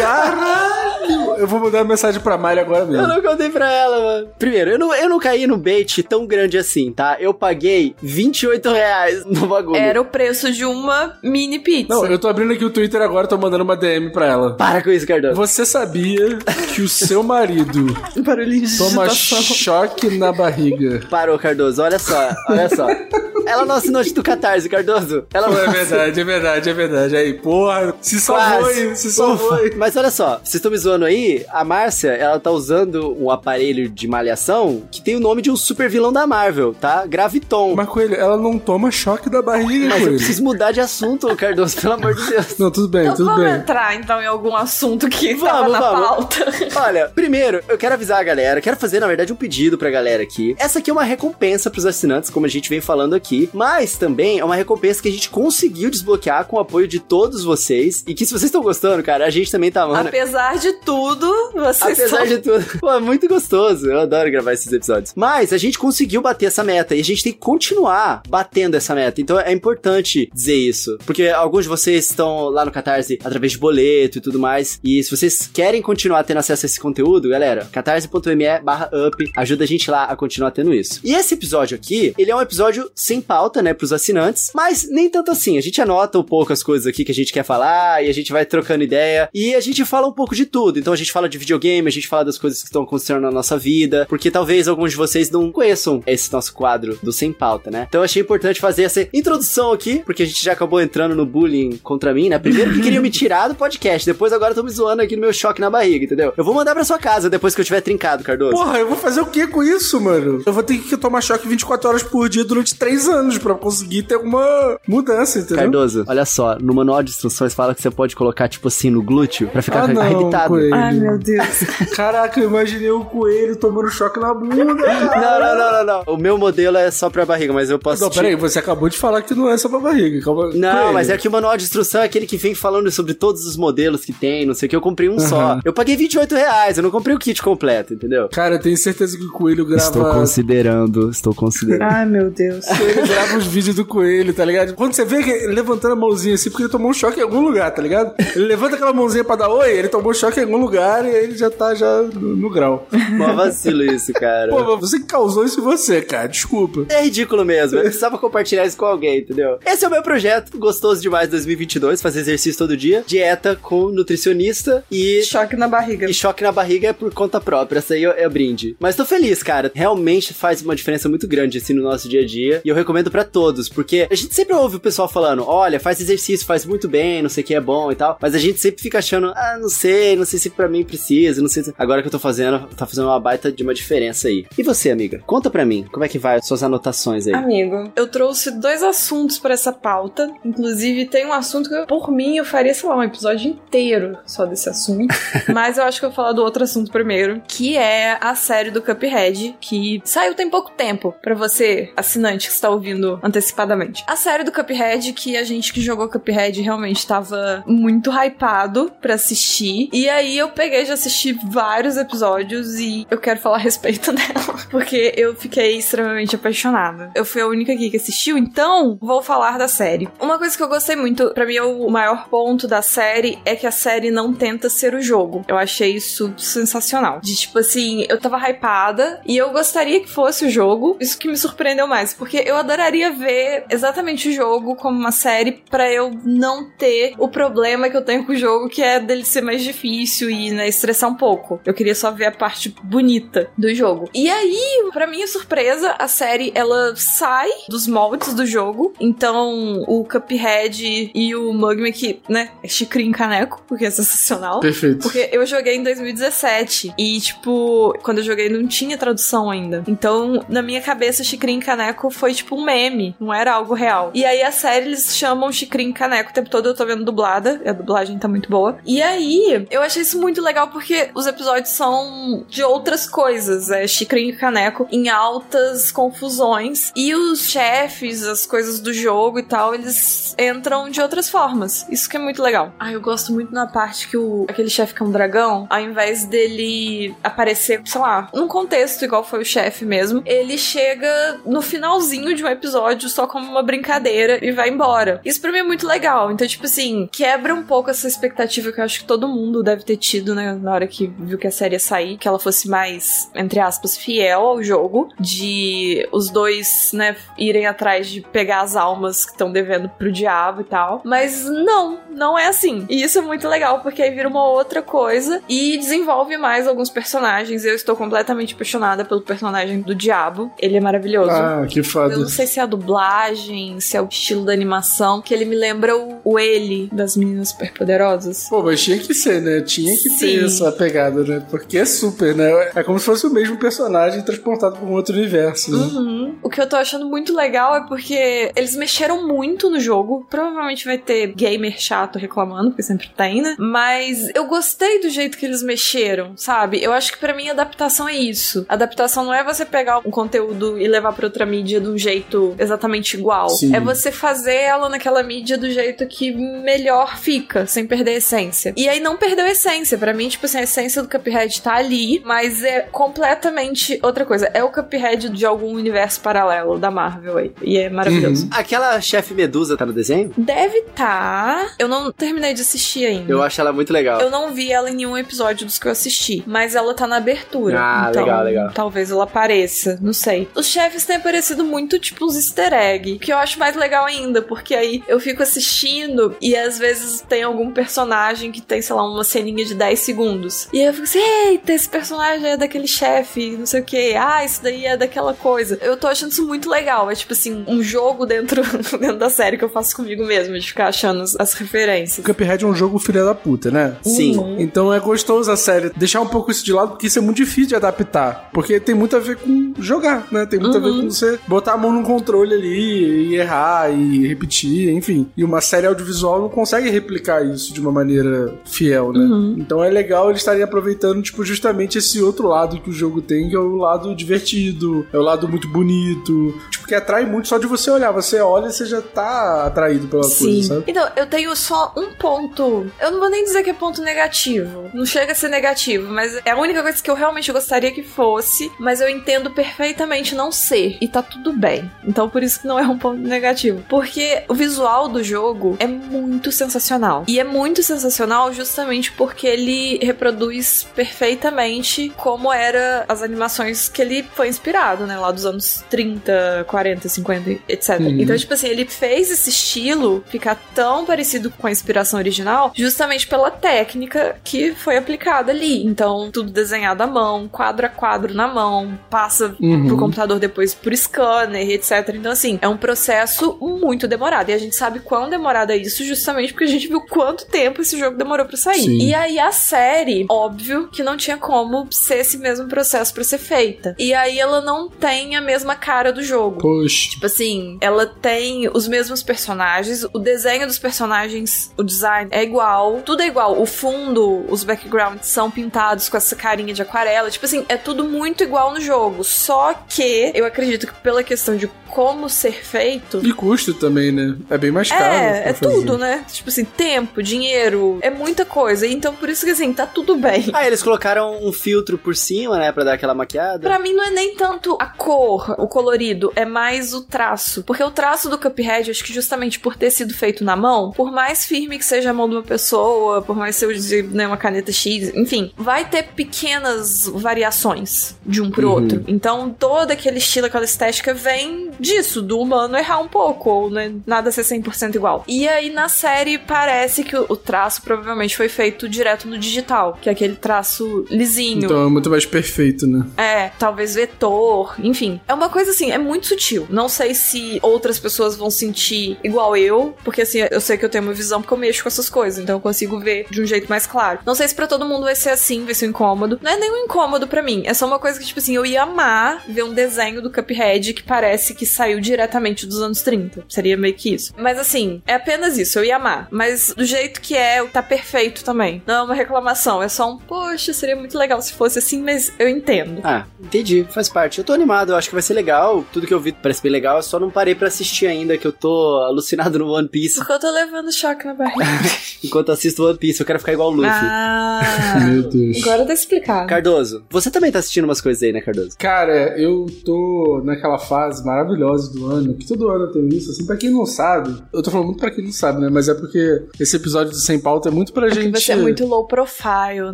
Caralho! Eu vou mandar uma mensagem pra Mari agora Eu mesmo. não contei pra ela, mano. Primeiro, eu não, eu não caí no bait tão grande assim, tá? Eu paguei 28 reais no bagulho. Era o preço de uma mini pizza. Não, eu tô abrindo aqui o Twitter agora, tô mandando uma DM pra ela. Para com isso, Cardoso. Você sabia que o seu marido *laughs* toma choque na barriga? Parou, Cardoso. Olha só, olha só. *laughs* Ela não assinou do Catarse, Cardoso. Ela não é *laughs* verdade, é verdade, é verdade. Aí, porra, se salvou aí, se salvou aí. Mas olha só, vocês estão me zoando aí? A Márcia, ela tá usando um aparelho de malhação que tem o nome de um super vilão da Marvel, tá? Graviton. Mas, Coelho, ela não toma choque da barriga, Mas eu Coelho. preciso mudar de assunto, Cardoso, pelo amor de Deus. Não, tudo bem, Então, tudo vamos bem. entrar então em algum assunto que Vamos, tava na vamos. pauta. *laughs* Olha, primeiro, eu quero avisar a galera, quero fazer, na verdade, um pedido pra galera aqui. Essa aqui é uma recompensa pros assinantes, como a gente vem falando aqui, mas também é uma recompensa que a gente conseguiu desbloquear com o apoio de todos vocês, e que se vocês estão gostando, cara, a gente também tá amando. Apesar de tudo, vocês Apesar são... de tudo. *laughs* Pô, é muito gostoso. Eu adoro gravar esses episódios. Mas a gente conseguiu bater essa meta e a gente tem que continuar batendo essa meta. Então é importante dizer isso. Porque alguns de vocês estão lá no Catarse através de boleto e tudo mais. E se vocês querem continuar tendo acesso a esse conteúdo, galera, catarse.me barra up ajuda a gente lá a continuar tendo isso. E esse episódio aqui, ele é um episódio sem pauta, né, pros assinantes, mas nem tanto assim. A gente anota um pouco as coisas aqui que a gente quer falar e a gente vai trocando ideia e a gente fala um pouco de tudo. Então a gente fala de videogame, a gente fala das coisas que estão acontecendo na nossa vida, porque talvez alguns de vocês não conheçam esse nosso quadro do Sem Pauta, né? Então eu achei importante fazer essa introdução aqui, porque a gente já acabou entrando no bullying contra mim, né? Primeiro que queriam me tirar do podcast, depois agora estão me zoando aqui no meu choque na barriga, entendeu? Eu vou mandar pra sua casa depois que eu tiver trincado, Cardoso. Porra, eu vou fazer o que com isso, mano? Eu vou ter que tomar choque 24 horas por dia durante 3 anos pra conseguir ter alguma mudança, entendeu? Cardoso, olha só, no manual de instruções fala que você pode colocar, tipo assim, no glúteo pra ficar Ah, não, arrebitado. Coelho. Ai, meu Deus. *laughs* Caraca, eu imaginei o coelho tomando choque na bunda. Não, não, não, não, não. O meu modelo é só pra barriga, mas eu posso. Não, te- peraí, você acabou de falar que não é só pra barriga. Calma. Não, Coelho. mas é que o manual de instrução é aquele que vem falando sobre todos os modelos que tem, não sei o que. Eu comprei um só. Aham. Eu paguei 28 reais, eu não comprei o kit completo, entendeu? Cara, eu tenho certeza que o coelho grava. considerando, estou considerando. Ai, meu Deus. Ele grava os vídeos do coelho, tá ligado? Quando você vê que ele levantando a mãozinha assim, porque ele tomou um choque em algum lugar, tá ligado? Ele levanta aquela mãozinha pra dar oi, ele tomou um choque em algum lugar e aí ele já tá já no, no grau. Mó vacilo isso, cara. Pô, mas você que causou isso em você, cara. Desculpa. É ridículo mesmo, eu precisava compartilhar isso com alguém, entendeu? Esse é o meu projeto, gostoso demais 2022, fazer exercício todo dia, dieta com nutricionista e Choque na barriga. E choque na barriga é por conta própria, essa aí é é brinde. Mas tô feliz, cara. Realmente faz uma diferença muito grande assim no nosso dia a dia. E eu recomendo pra todos, porque a gente sempre ouve o pessoal falando: olha, faz exercício, faz muito bem, não sei o que é bom e tal. Mas a gente sempre fica achando: ah, não sei, não sei se pra mim precisa, não sei se. Agora que eu tô fazendo, tá fazendo uma baita de uma diferença aí. E você, amiga? Conta pra mim, como é que vai as suas anotações aí? Amigo, eu trouxe dois assuntos pra essa pauta. Inclusive, tem um assunto que, eu, por mim, eu faria, sei lá, um episódio inteiro só desse assunto. *laughs* Mas eu acho que eu vou falar do outro assunto primeiro, que é a série do Cuphead, que saiu tem pouco tempo pra você, assinante, que está ouvindo antecipadamente. A série do Cuphead, que a gente que jogou Cuphead realmente tava muito hypado pra assistir. E aí eu peguei já assisti vários episódios e eu quero falar a respeito *laughs* dela, porque eu fiquei extremamente apaixonada. Eu fui a única aqui que assistiu, então vou falar da série. Uma coisa que eu gostei muito, pra mim o maior ponto da série é que a série não tenta ser o jogo. Eu achei isso sensacional. De tipo assim, eu tava hypada e eu gostaria que fosse o jogo. Isso que me surpreendeu mais, porque eu adoraria ver exatamente o jogo como uma série pra eu não ter o problema que eu tenho com o jogo, que é dele ser mais difícil e né, estressar um pouco. Eu queria só ver a parte bonita do jogo. E aí, pra minha surpresa, a série ela sai dos moldes do jogo. Então, o Cuphead e o Mugme, que, né, é chicrinho caneco, porque é sensacional. Perfeito. Porque eu joguei em 2017 e, tipo, quando eu joguei não tinha tradução ainda. Então, na minha cabeça, Chicrinho Caneco foi, tipo, tipo um meme, não era algo real. E aí a série eles chamam Chicrin Caneco o tempo todo, eu tô vendo dublada, a dublagem tá muito boa. E aí, eu achei isso muito legal porque os episódios são de outras coisas, é Chicrin e Caneco em altas confusões. E os chefes, as coisas do jogo e tal, eles entram de outras formas. Isso que é muito legal. Ah, eu gosto muito na parte que o aquele chefe que é um dragão, ao invés dele aparecer, sei lá, num contexto igual foi o chefe mesmo, ele chega no finalzinho de um episódio só como uma brincadeira e vai embora. Isso pra mim é muito legal. Então, tipo assim, quebra um pouco essa expectativa que eu acho que todo mundo deve ter tido, né, na hora que viu que a série ia sair, que ela fosse mais, entre aspas, fiel ao jogo, de os dois, né, irem atrás de pegar as almas que estão devendo pro diabo e tal. Mas não, não é assim. E isso é muito legal, porque aí vira uma outra coisa e desenvolve mais alguns personagens. Eu estou completamente apaixonada pelo personagem do diabo. Ele é maravilhoso. Ah, que foda. Eu não sei se é a dublagem, se é o estilo da animação, que ele me lembra o, o ele das meninas superpoderosas. Pô, mas tinha que ser, né? Tinha que Sim. ter essa pegada, né? Porque é super, né? É como se fosse o mesmo personagem transportado para um outro universo, né? Uhum. O que eu tô achando muito legal é porque eles mexeram muito no jogo. Provavelmente vai ter gamer chato reclamando, porque sempre tem, né? Mas eu gostei do jeito que eles mexeram, sabe? Eu acho que pra mim adaptação é isso. Adaptação não é você pegar um conteúdo e levar pra outra mídia de um jeito exatamente igual. Sim. É você fazer ela naquela mídia do jeito que melhor fica, sem perder a essência. E aí não perdeu a essência. Pra mim, tipo assim, a essência do Cuphead tá ali, mas é completamente outra coisa. É o Cuphead de algum universo paralelo da Marvel aí. E é maravilhoso. Aquela chefe Medusa tá no desenho? Deve tá. Eu não terminei de assistir ainda. Eu acho ela muito legal. Eu não vi ela em nenhum episódio dos que eu assisti, mas ela tá na abertura. Ah, então, legal, legal. Talvez ela apareça, não sei. Os chefes têm aparecido muito tipo uns easter egg, que eu acho mais legal ainda, porque aí eu fico assistindo e às vezes tem algum personagem que tem, sei lá, uma ceninha de 10 segundos. E aí eu fico assim, eita, esse personagem é daquele chefe, não sei o que. Ah, isso daí é daquela coisa. Eu tô achando isso muito legal. É tipo assim, um jogo dentro, *laughs* dentro da série que eu faço comigo mesmo, de ficar achando as, as referências. O Cuphead é um jogo filha da puta, né? Sim. Uhum. Então é gostoso a série deixar um pouco isso de lado, porque isso é muito difícil de adaptar. Porque tem muito a ver com jogar, né? Tem muito a ver com você botar a mão no controle ali e errar e repetir, enfim. E uma série audiovisual não consegue replicar isso de uma maneira fiel, né? Então é legal eles estarem aproveitando, tipo, justamente esse outro lado que o jogo tem, que é o lado divertido, é o lado muito bonito, tipo, que atrai muito só de você olhar. Você olha e você já tá atraído pela coisa, sabe? Então, eu tenho só um ponto. Eu não vou nem dizer que é ponto negativo. Não chega a ser negativo, mas é a única coisa que eu realmente gostaria que fosse. Mas eu entendo perfeitamente não ser. E tá tudo bem. Então, por isso que não é um ponto negativo. Porque o visual do jogo é muito sensacional. E é muito sensacional justamente porque ele reproduz perfeitamente como era as animações que ele foi inspirado, né? Lá dos anos 30, 40, 50, etc. Uhum. Então, tipo assim, ele fez esse estilo ficar tão parecido com a inspiração original justamente pela técnica que foi aplicada ali. Então, tudo desenhado à mão, quadro a quadro na mão, passa Uhum. pro computador depois por scanner, etc. Então, assim, é um processo muito demorado. E a gente sabe quão demorado é isso justamente porque a gente viu quanto tempo esse jogo demorou pra sair. Sim. E aí a série, óbvio que não tinha como ser esse mesmo processo pra ser feita. E aí ela não tem a mesma cara do jogo. Poxa. Tipo assim, ela tem os mesmos personagens, o desenho dos personagens, o design é igual, tudo é igual. O fundo, os backgrounds são pintados com essa carinha de aquarela. Tipo assim, é tudo muito igual no jogo. Só que eu acredito que pela questão de como ser feito. E custo também, né? É bem mais caro. É, é fazer. tudo, né? Tipo assim, tempo, dinheiro, é muita coisa. Então por isso que assim, tá tudo bem. Ah, eles colocaram um filtro por cima, né? Pra dar aquela maquiada. Pra mim não é nem tanto a cor, o colorido, é mais o traço. Porque o traço do Cuphead, acho que justamente por ter sido feito na mão, por mais firme que seja a mão de uma pessoa, por mais que seja né, uma caneta X, enfim, vai ter pequenas variações de um pro Uhum. outro. Então todo aquele estilo, aquela estética vem disso, do humano errar um pouco, ou né, nada ser 100% igual. E aí na série parece que o, o traço provavelmente foi feito direto no digital, que é aquele traço lisinho. Então é muito mais perfeito, né? É, talvez vetor, enfim. É uma coisa assim, é muito sutil. Não sei se outras pessoas vão sentir igual eu, porque assim, eu sei que eu tenho uma visão porque eu mexo com essas coisas, então eu consigo ver de um jeito mais claro. Não sei se pra todo mundo vai ser assim, vai ser incômodo. Não é nenhum incômodo pra mim, é só uma coisa que, tipo assim, eu ia amar ver um desenho do Cuphead que parece que saiu diretamente dos anos 30. Seria meio que isso. Mas assim, é apenas isso, eu ia amar. Mas do jeito que é, tá perfeito também. Não é uma reclamação, é só um, poxa, seria muito legal se fosse assim, mas eu entendo. Ah, entendi, faz parte. Eu tô animado, eu acho que vai ser legal. Tudo que eu vi parece bem legal, eu só não parei pra assistir ainda, que eu tô alucinado no One Piece. Porque eu tô levando choque na barriga. *laughs* Enquanto assisto One Piece, eu quero ficar igual o Luffy. ah, Meu Deus. agora tá explicado. Cardoso, você também tá assistindo umas coisas aí, né, Cardoso? Cara, eu tô naquela fase maravilhosa do ano, que todo ano tem isso, assim, pra quem não sabe, eu tô falando muito pra quem não sabe, né, mas é porque esse episódio do Sem Pauta é muito pra Porque gente... você é muito low profile,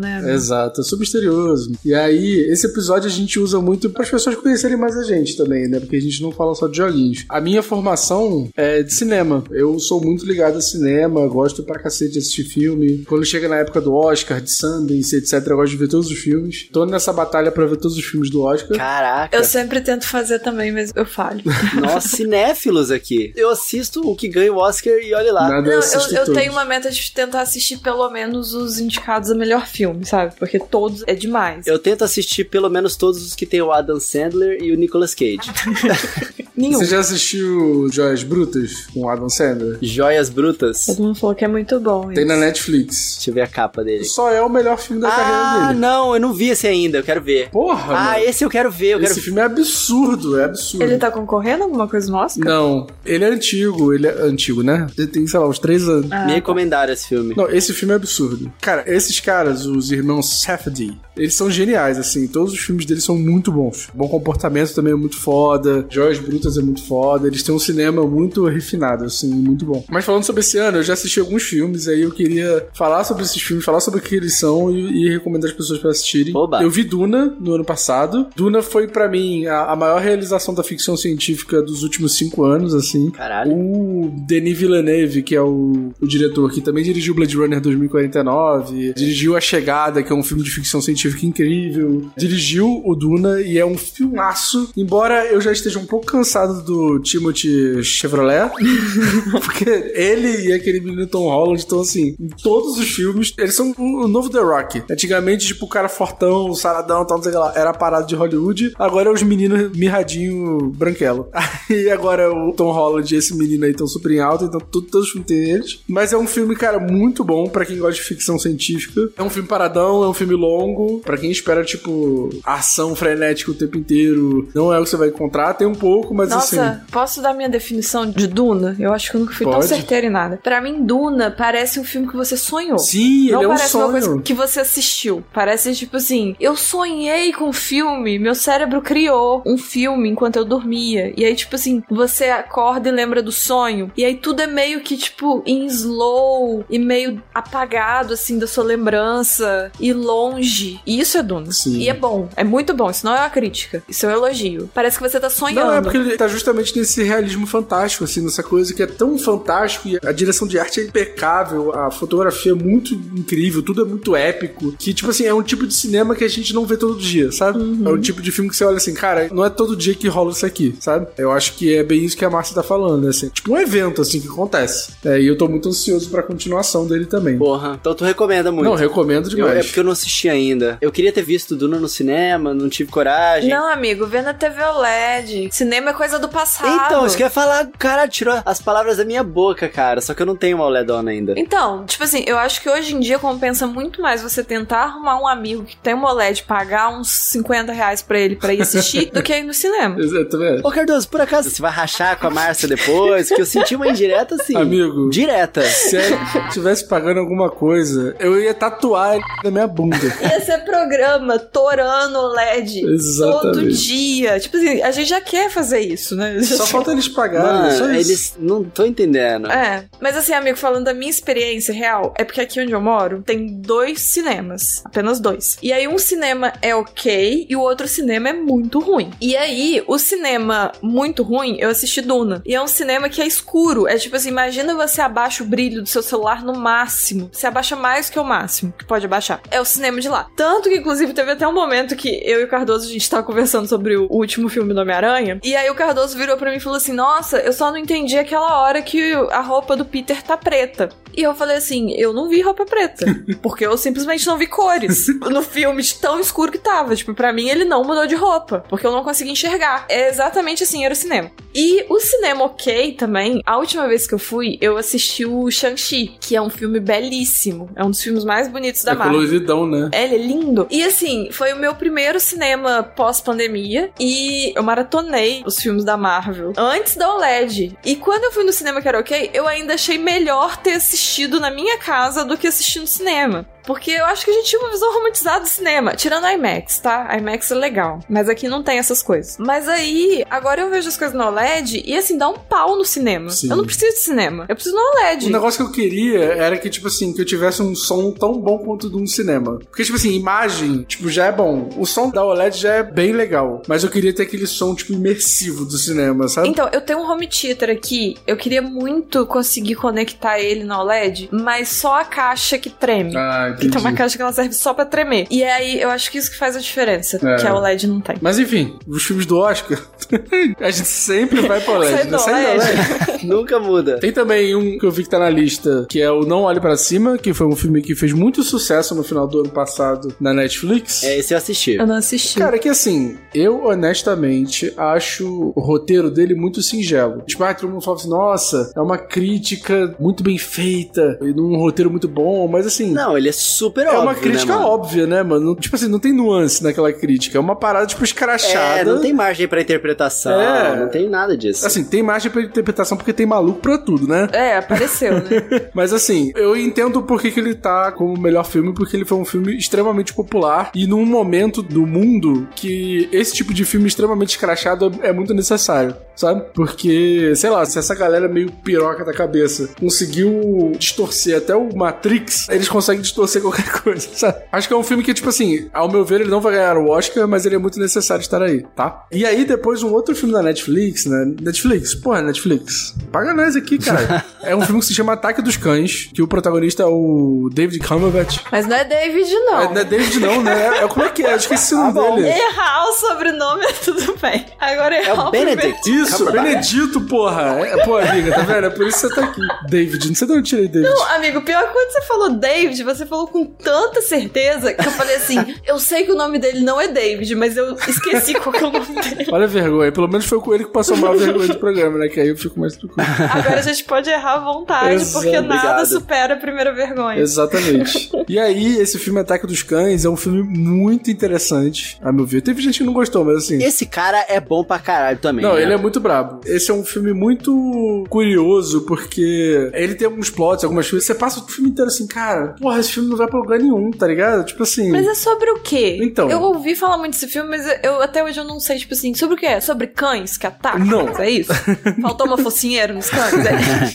né? Exato, é super misterioso. E aí, esse episódio a gente usa muito para as pessoas conhecerem mais a gente também, né? Porque a gente não fala só de joguinhos. A minha formação é de cinema. Eu sou muito ligado a cinema, gosto pra cacete de assistir filme. Quando chega na época do Oscar, de Sundance, etc., eu gosto de ver todos os filmes. Tô nessa batalha pra ver todos os filmes do Oscar. Caraca. Eu sempre tento fazer também, mas eu falho. *laughs* Nós cinéfilos aqui. Eu assisto o que ganha o Oscar e olha lá. Nada Não, eu, eu todos. tenho uma meta de tentar assistir pelo menos os indicados a melhor filme, sabe? Porque todos é demais. Eu tento assistir pelo menos todos os que tem o Adam Sandler e o Nicolas Cage. *laughs* Nenhum. Você já assistiu Joias Brutas com Adam Sandler? Joias Brutas. Todo mundo falou que é muito bom. Tem isso. na Netflix. Deixa eu ver a capa dele. Só é o melhor filme da Ah, carreira dele. não, eu não vi esse ainda, eu quero ver. Porra, Ah, mano. esse eu quero ver, eu quero Esse filme é absurdo, é absurdo. Ele tá concorrendo a alguma coisa no Oscar? Não, ele é antigo, ele é antigo, né? Ele tem, sei lá, uns três anos. Ah, Me recomendaram esse filme. Não, esse filme é absurdo. Cara, esses caras, os irmãos Safdie, eles são geniais, assim. Todos os filmes deles são muito bons. Bom Comportamento também é muito foda. Joias Brutas é muito foda. Eles têm um cinema muito refinado, assim, muito bom. Mas falando sobre esse ano, eu já assisti alguns filmes, aí eu queria falar sobre esses filmes, falar sobre o que eles são e, e recomendar as pessoas pra assistirem. Oba. Eu vi Duna no ano passado. Duna foi pra mim a, a maior realização da ficção científica dos últimos cinco anos, assim. Caralho. O Denis Villeneuve, que é o, o diretor que também dirigiu Blade Runner 2049, dirigiu A Chegada, que é um filme de ficção científica incrível, dirigiu o Duna e é um filmaço, embora eu já esteja um pouco cansado do Timothy Chevrolet, *laughs* porque ele e aquele menino Tom Holland estão assim, em todos os filmes, eles são o, o novo The Rock. Antigamente, tipo, o cara fortão, saradão, tal, não sei o que lá, era parado de Hollywood, agora é os meninos mirradinho branquelo. *laughs* Aí agora o Tom Holland e esse menino aí estão super em alta, então tudo, todos os filmes tem eles. Mas é um filme, cara, muito bom pra quem gosta de ficção científica. É um filme paradão, é um filme longo, pra quem espera, tipo, ação frenética o tempo inteiro. Não é o que você vai encontrar, tem um pouco, mas Nossa, assim. posso dar minha definição de Duna? Eu acho que eu nunca fui tão Pode. certeira em nada. Pra mim, Duna parece um filme que você sonhou. Sim, Não ele é um parece uma coisa sonho. que você assistiu. Parece tipo assim: eu sonhei com o filme, meu cérebro criou um filme enquanto eu dormia. E aí, tipo assim, você acorda e lembra do sonho. E aí tudo é meio que, tipo, em slow e meio apagado, assim, da sua lembrança e longe. E isso é Duna. Sim. E é bom. É muito bom. Isso não é uma crítica. Isso é um elogio. Parece que você tá sonhando. Não, é porque ele tá justamente nesse realismo fantástico, assim, nessa coisa que é tão fantástico e a direção de arte é impecável, a fotografia é muito incrível, tudo é muito épico, que, tipo assim, é um tipo de cinema que a gente não vê todo dia, sabe? Uhum. É um tipo de filme que você olha assim, cara, não é todo dia que rola isso aqui, sabe? Eu acho que é bem isso que a Márcia tá falando, né? Assim, tipo um evento, assim, que acontece. É, e eu tô muito ansioso pra continuação dele também. Porra, então tu recomenda muito. Não, recomendo Eu- demais. é porque eu não assisti ainda. Eu queria ter visto Duna no cinema, não tive coragem. Não, amigo, vê na TV OLED. Cinema é coisa do passado. Então, isso que eu ia falar, cara, tirou as palavras da minha boca, cara. Só que eu não tenho uma OLEDona ainda. Então, tipo assim, eu acho que hoje em dia compensa muito mais você tentar arrumar um amigo que tem uma OLED, pagar uns 50 reais pra ele pra ir assistir, do que ir no cinema. *laughs* Exatamente. Ô, Cardoso, por acaso você vai rachar com a Márcia depois? Que eu senti uma indireta assim. Amigo. Direta. Se eu tivesse pagando alguma coisa, eu ia tatuar ele na minha bunda. *laughs* Esse é programa torando OLED Exatamente. todo dia. Tipo assim, a gente já quer fazer isso, né? Só *laughs* falta eles pagarem, só Mano, isso. eles não tô entendendo. É, mas assim, amigo, falando da minha experiência real, é porque aqui onde eu moro tem dois cinemas, apenas dois. E aí um cinema é ok e o outro cinema é muito ruim. E aí, o cinema muito ruim, eu assisti Duna. E é um cinema que é escuro. É tipo assim, imagina você abaixa o brilho do seu celular no máximo. Você abaixa mais que o máximo que pode abaixar. É o cinema de lá. Tanto que, inclusive, teve até um momento que eu e o Cardoso, a gente tava conversando sobre o último filme do Homem-Aranha. E aí o Cardoso virou pra mim e falou assim: Nossa, eu só não entendi aquela hora que a roupa do Peter tá preta. E eu falei assim: Eu não vi roupa preta. *laughs* porque eu simplesmente não vi cores *laughs* no filme de tão escuro que tava. Tipo, pra mim ele não mudou de roupa. Porque eu não consegui enxergar. É exatamente assim, era o cinema. E o cinema ok também, a última vez que eu fui, eu assisti o Shang-Chi, que é um filme belíssimo. É um dos filmes mais bonitos da É Marvel. coloridão, né? É, ele é lindo. E assim, foi o meu primeiro cinema pós-pandemia e eu maratonei os filmes da Marvel antes da OLED. E quando eu fui no cinema que era ok, eu ainda achei melhor ter assistido na minha casa do que assistir no cinema. Porque eu acho que a gente tinha uma visão romantizada do cinema. Tirando a IMAX, tá? A IMAX é legal. Mas aqui não tem essas coisas. Mas aí, agora eu vejo as coisas no OLED e assim, dá um pau no cinema. Sim. Eu não preciso de cinema. Eu preciso no OLED. O negócio que eu queria era que, tipo assim, que eu tivesse um som tão bom quanto de um cinema. Porque, tipo assim, imagem, tipo, já é bom. O som da OLED já é bem legal. Mas eu queria ter aquele som, tipo, imersivo do cinema, sabe? Então, eu tenho um home theater aqui. Eu queria muito conseguir conectar ele na OLED, mas só a caixa que treme. Ah, que entendi. tem uma caixa que ela serve só pra tremer. E aí, eu acho que isso que faz a diferença, É. que a OLED não tem. Mas enfim, os filmes do Oscar, *laughs* a gente sempre vai pra OLED. Sai né? do Sai da OLED. Nunca muda. Tem também um que eu vi que tá na lista, que é o Não Olhe Pra Cima, que foi um filme que fez muito sucesso no final do ano passado na Netflix. É, esse eu assisti. Eu não assisti. Cara, que assim, eu honestamente acho o roteiro dele muito singelo. Tipo, ah, todo mundo fala assim, nossa, é uma crítica muito bem feita, e num roteiro muito bom, mas assim. Não, ele é super É óbvio, uma crítica né, óbvia, né, mano? Tipo assim, não tem nuance naquela crítica. É uma parada, tipo, escrachada. É, não tem margem pra interpretação, É. não tem nada disso. Assim, tem margem pra interpretação porque tem maluco pra tudo, né? É, apareceu, né? *laughs* Mas assim, eu entendo por que, que ele tá como o melhor filme, porque ele foi um filme extremamente popular e num momento do mundo que esse tipo de filme extremamente escrachado é muito necessário, sabe? Porque, sei lá, se essa galera meio piroca da cabeça conseguiu distorcer até o Matrix, eles conseguem distorcer qualquer *laughs* coisa, sabe? Acho que é um filme que, tipo assim, ao meu ver, ele não vai ganhar o Oscar, mas ele é muito necessário estar aí, tá? E aí, depois, um outro filme da Netflix, né? Netflix, porra, Netflix. Paga nós aqui, cara. *laughs* é um filme que se chama Ataque dos Cães, que o protagonista é o David Cumberbatch. Mas não é David, não. É, não é David, não, né? É, é- como é que é? Eu esqueci o nome bom. dele. Errar o sobrenome é tudo bem. Agora É errar o Benedict. Isso, Cumberbatch. Benedito, porra. É, pô, amiga, tá vendo? É por isso que você tá aqui. David, não sei de onde eu tirei David. Não, amigo, pior que quando você falou David, você falou com tanta certeza que eu falei assim: *laughs* eu sei que o nome dele não é David, mas eu esqueci qual que é o nome dele. Olha a vergonha. Pelo menos foi com ele que passou mal a vergonha do programa, né? Que aí eu fico mais tranquilo. Agora a gente pode errar à vontade, Exato, porque nada obrigado. supera a primeira vergonha. Exatamente. E aí, esse filme Ataque dos Cães é um filme muito interessante, a meu ver. Teve gente que não gostou, mas assim. Esse cara é bom pra caralho também. Não, né? ele é muito brabo. Esse é um filme muito curioso, porque ele tem alguns plots, algumas coisas. Você passa o filme inteiro assim, cara, porra, esse filme não vai pra lugar nenhum, tá ligado? Tipo assim. Mas é sobre o quê? Então. Eu ouvi falar muito desse filme, mas eu até hoje eu não sei, tipo assim, sobre o quê? É sobre cães que atacam? Não. É isso? *laughs* Faltou uma focinheira nos cães?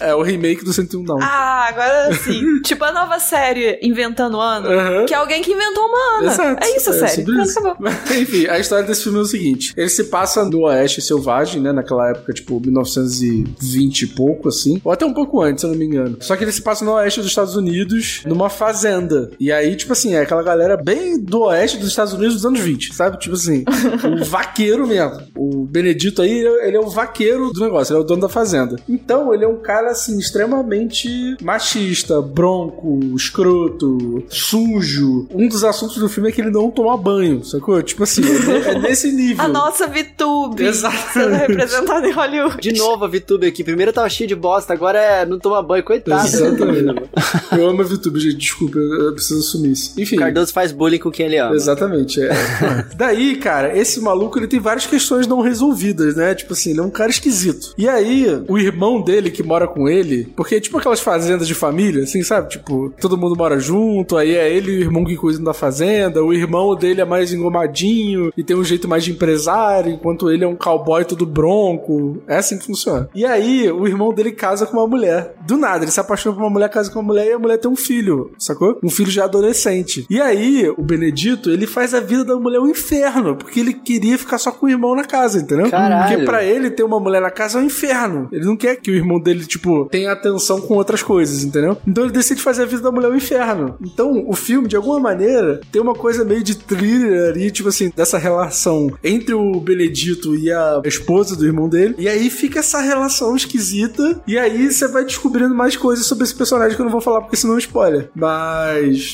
É. É o remake do 101 Down. Ah, agora sim. tipo a nova série Inventando Ano, Aham. que é alguém que inventou uma Ana. Exato. É isso a série. sobre isso. acabou. *laughs* Enfim, a história desse filme é o seguinte: ele se passa no Oeste Selvagem, né? Naquela época, tipo, 1920 e pouco, assim. Ou até um pouco antes, se eu não me engano. Só que ele se passa no Oeste dos Estados Unidos, numa fazenda. E aí, tipo assim, é aquela galera bem do Oeste dos Estados Unidos dos anos 20, sabe? Tipo assim, *laughs* o vaqueiro mesmo. O Benedito aí, ele é- ele é o vaqueiro do negócio, ele é o dono da fazenda. Então, ele é um cara, assim, extremamente machista, bronco, escroto, sujo. Um dos assuntos do filme é que ele não toma banho, sacou? Tipo assim, é, é nesse *laughs* nível. A nossa VTube Exatamente. sendo representada em Hollywood. De novo a VTube aqui. Primeiro tava cheio de bosta, agora é não toma banho. Coitado. Exatamente. *laughs* Eu amo a VTube, gente. Desculpa, eu, preciso assumir isso. Enfim. Cardoso faz bullying com quem ele ama. Exatamente, é. *laughs* Daí, cara, esse maluco ele tem várias questões não resolvidas, né? Tipo assim, ele é um cara esquisito. E aí, o irmão dele que mora com ele, porque é tipo aquelas fazendas de família, assim, sabe? Tipo, todo mundo mora junto, aí é ele e o irmão que cuidam da fazenda, o irmão dele é mais engomadinho e tem um jeito mais de empresário, enquanto ele é um cowboy todo bronco. É assim que funciona. E aí, o irmão dele casa com uma mulher. Do nada, ele se apaixona por uma mulher, casa com uma mulher e a mulher tem um filho, sacou? Um filho já adolescente. E aí, o Benedito, ele faz a vida da mulher um inferno, porque ele queria ficar só com o irmão na casa, entendeu? Caralho. Porque pra ele ter uma mulher na casa é um inferno. Ele não quer que o irmão dele, tipo, tenha atenção com outras coisas, entendeu? Então ele decide fazer a vida da mulher um inferno. Então, o filme, de alguma maneira, tem uma coisa meio de thriller ali, tipo assim, dessa relação entre o Benedito e a esposa do irmão dele. E aí fica essa relação esquisita. E aí você vai descobrindo mais coisas sobre esse personagem que eu não vou falar porque senão é spoiler. Mas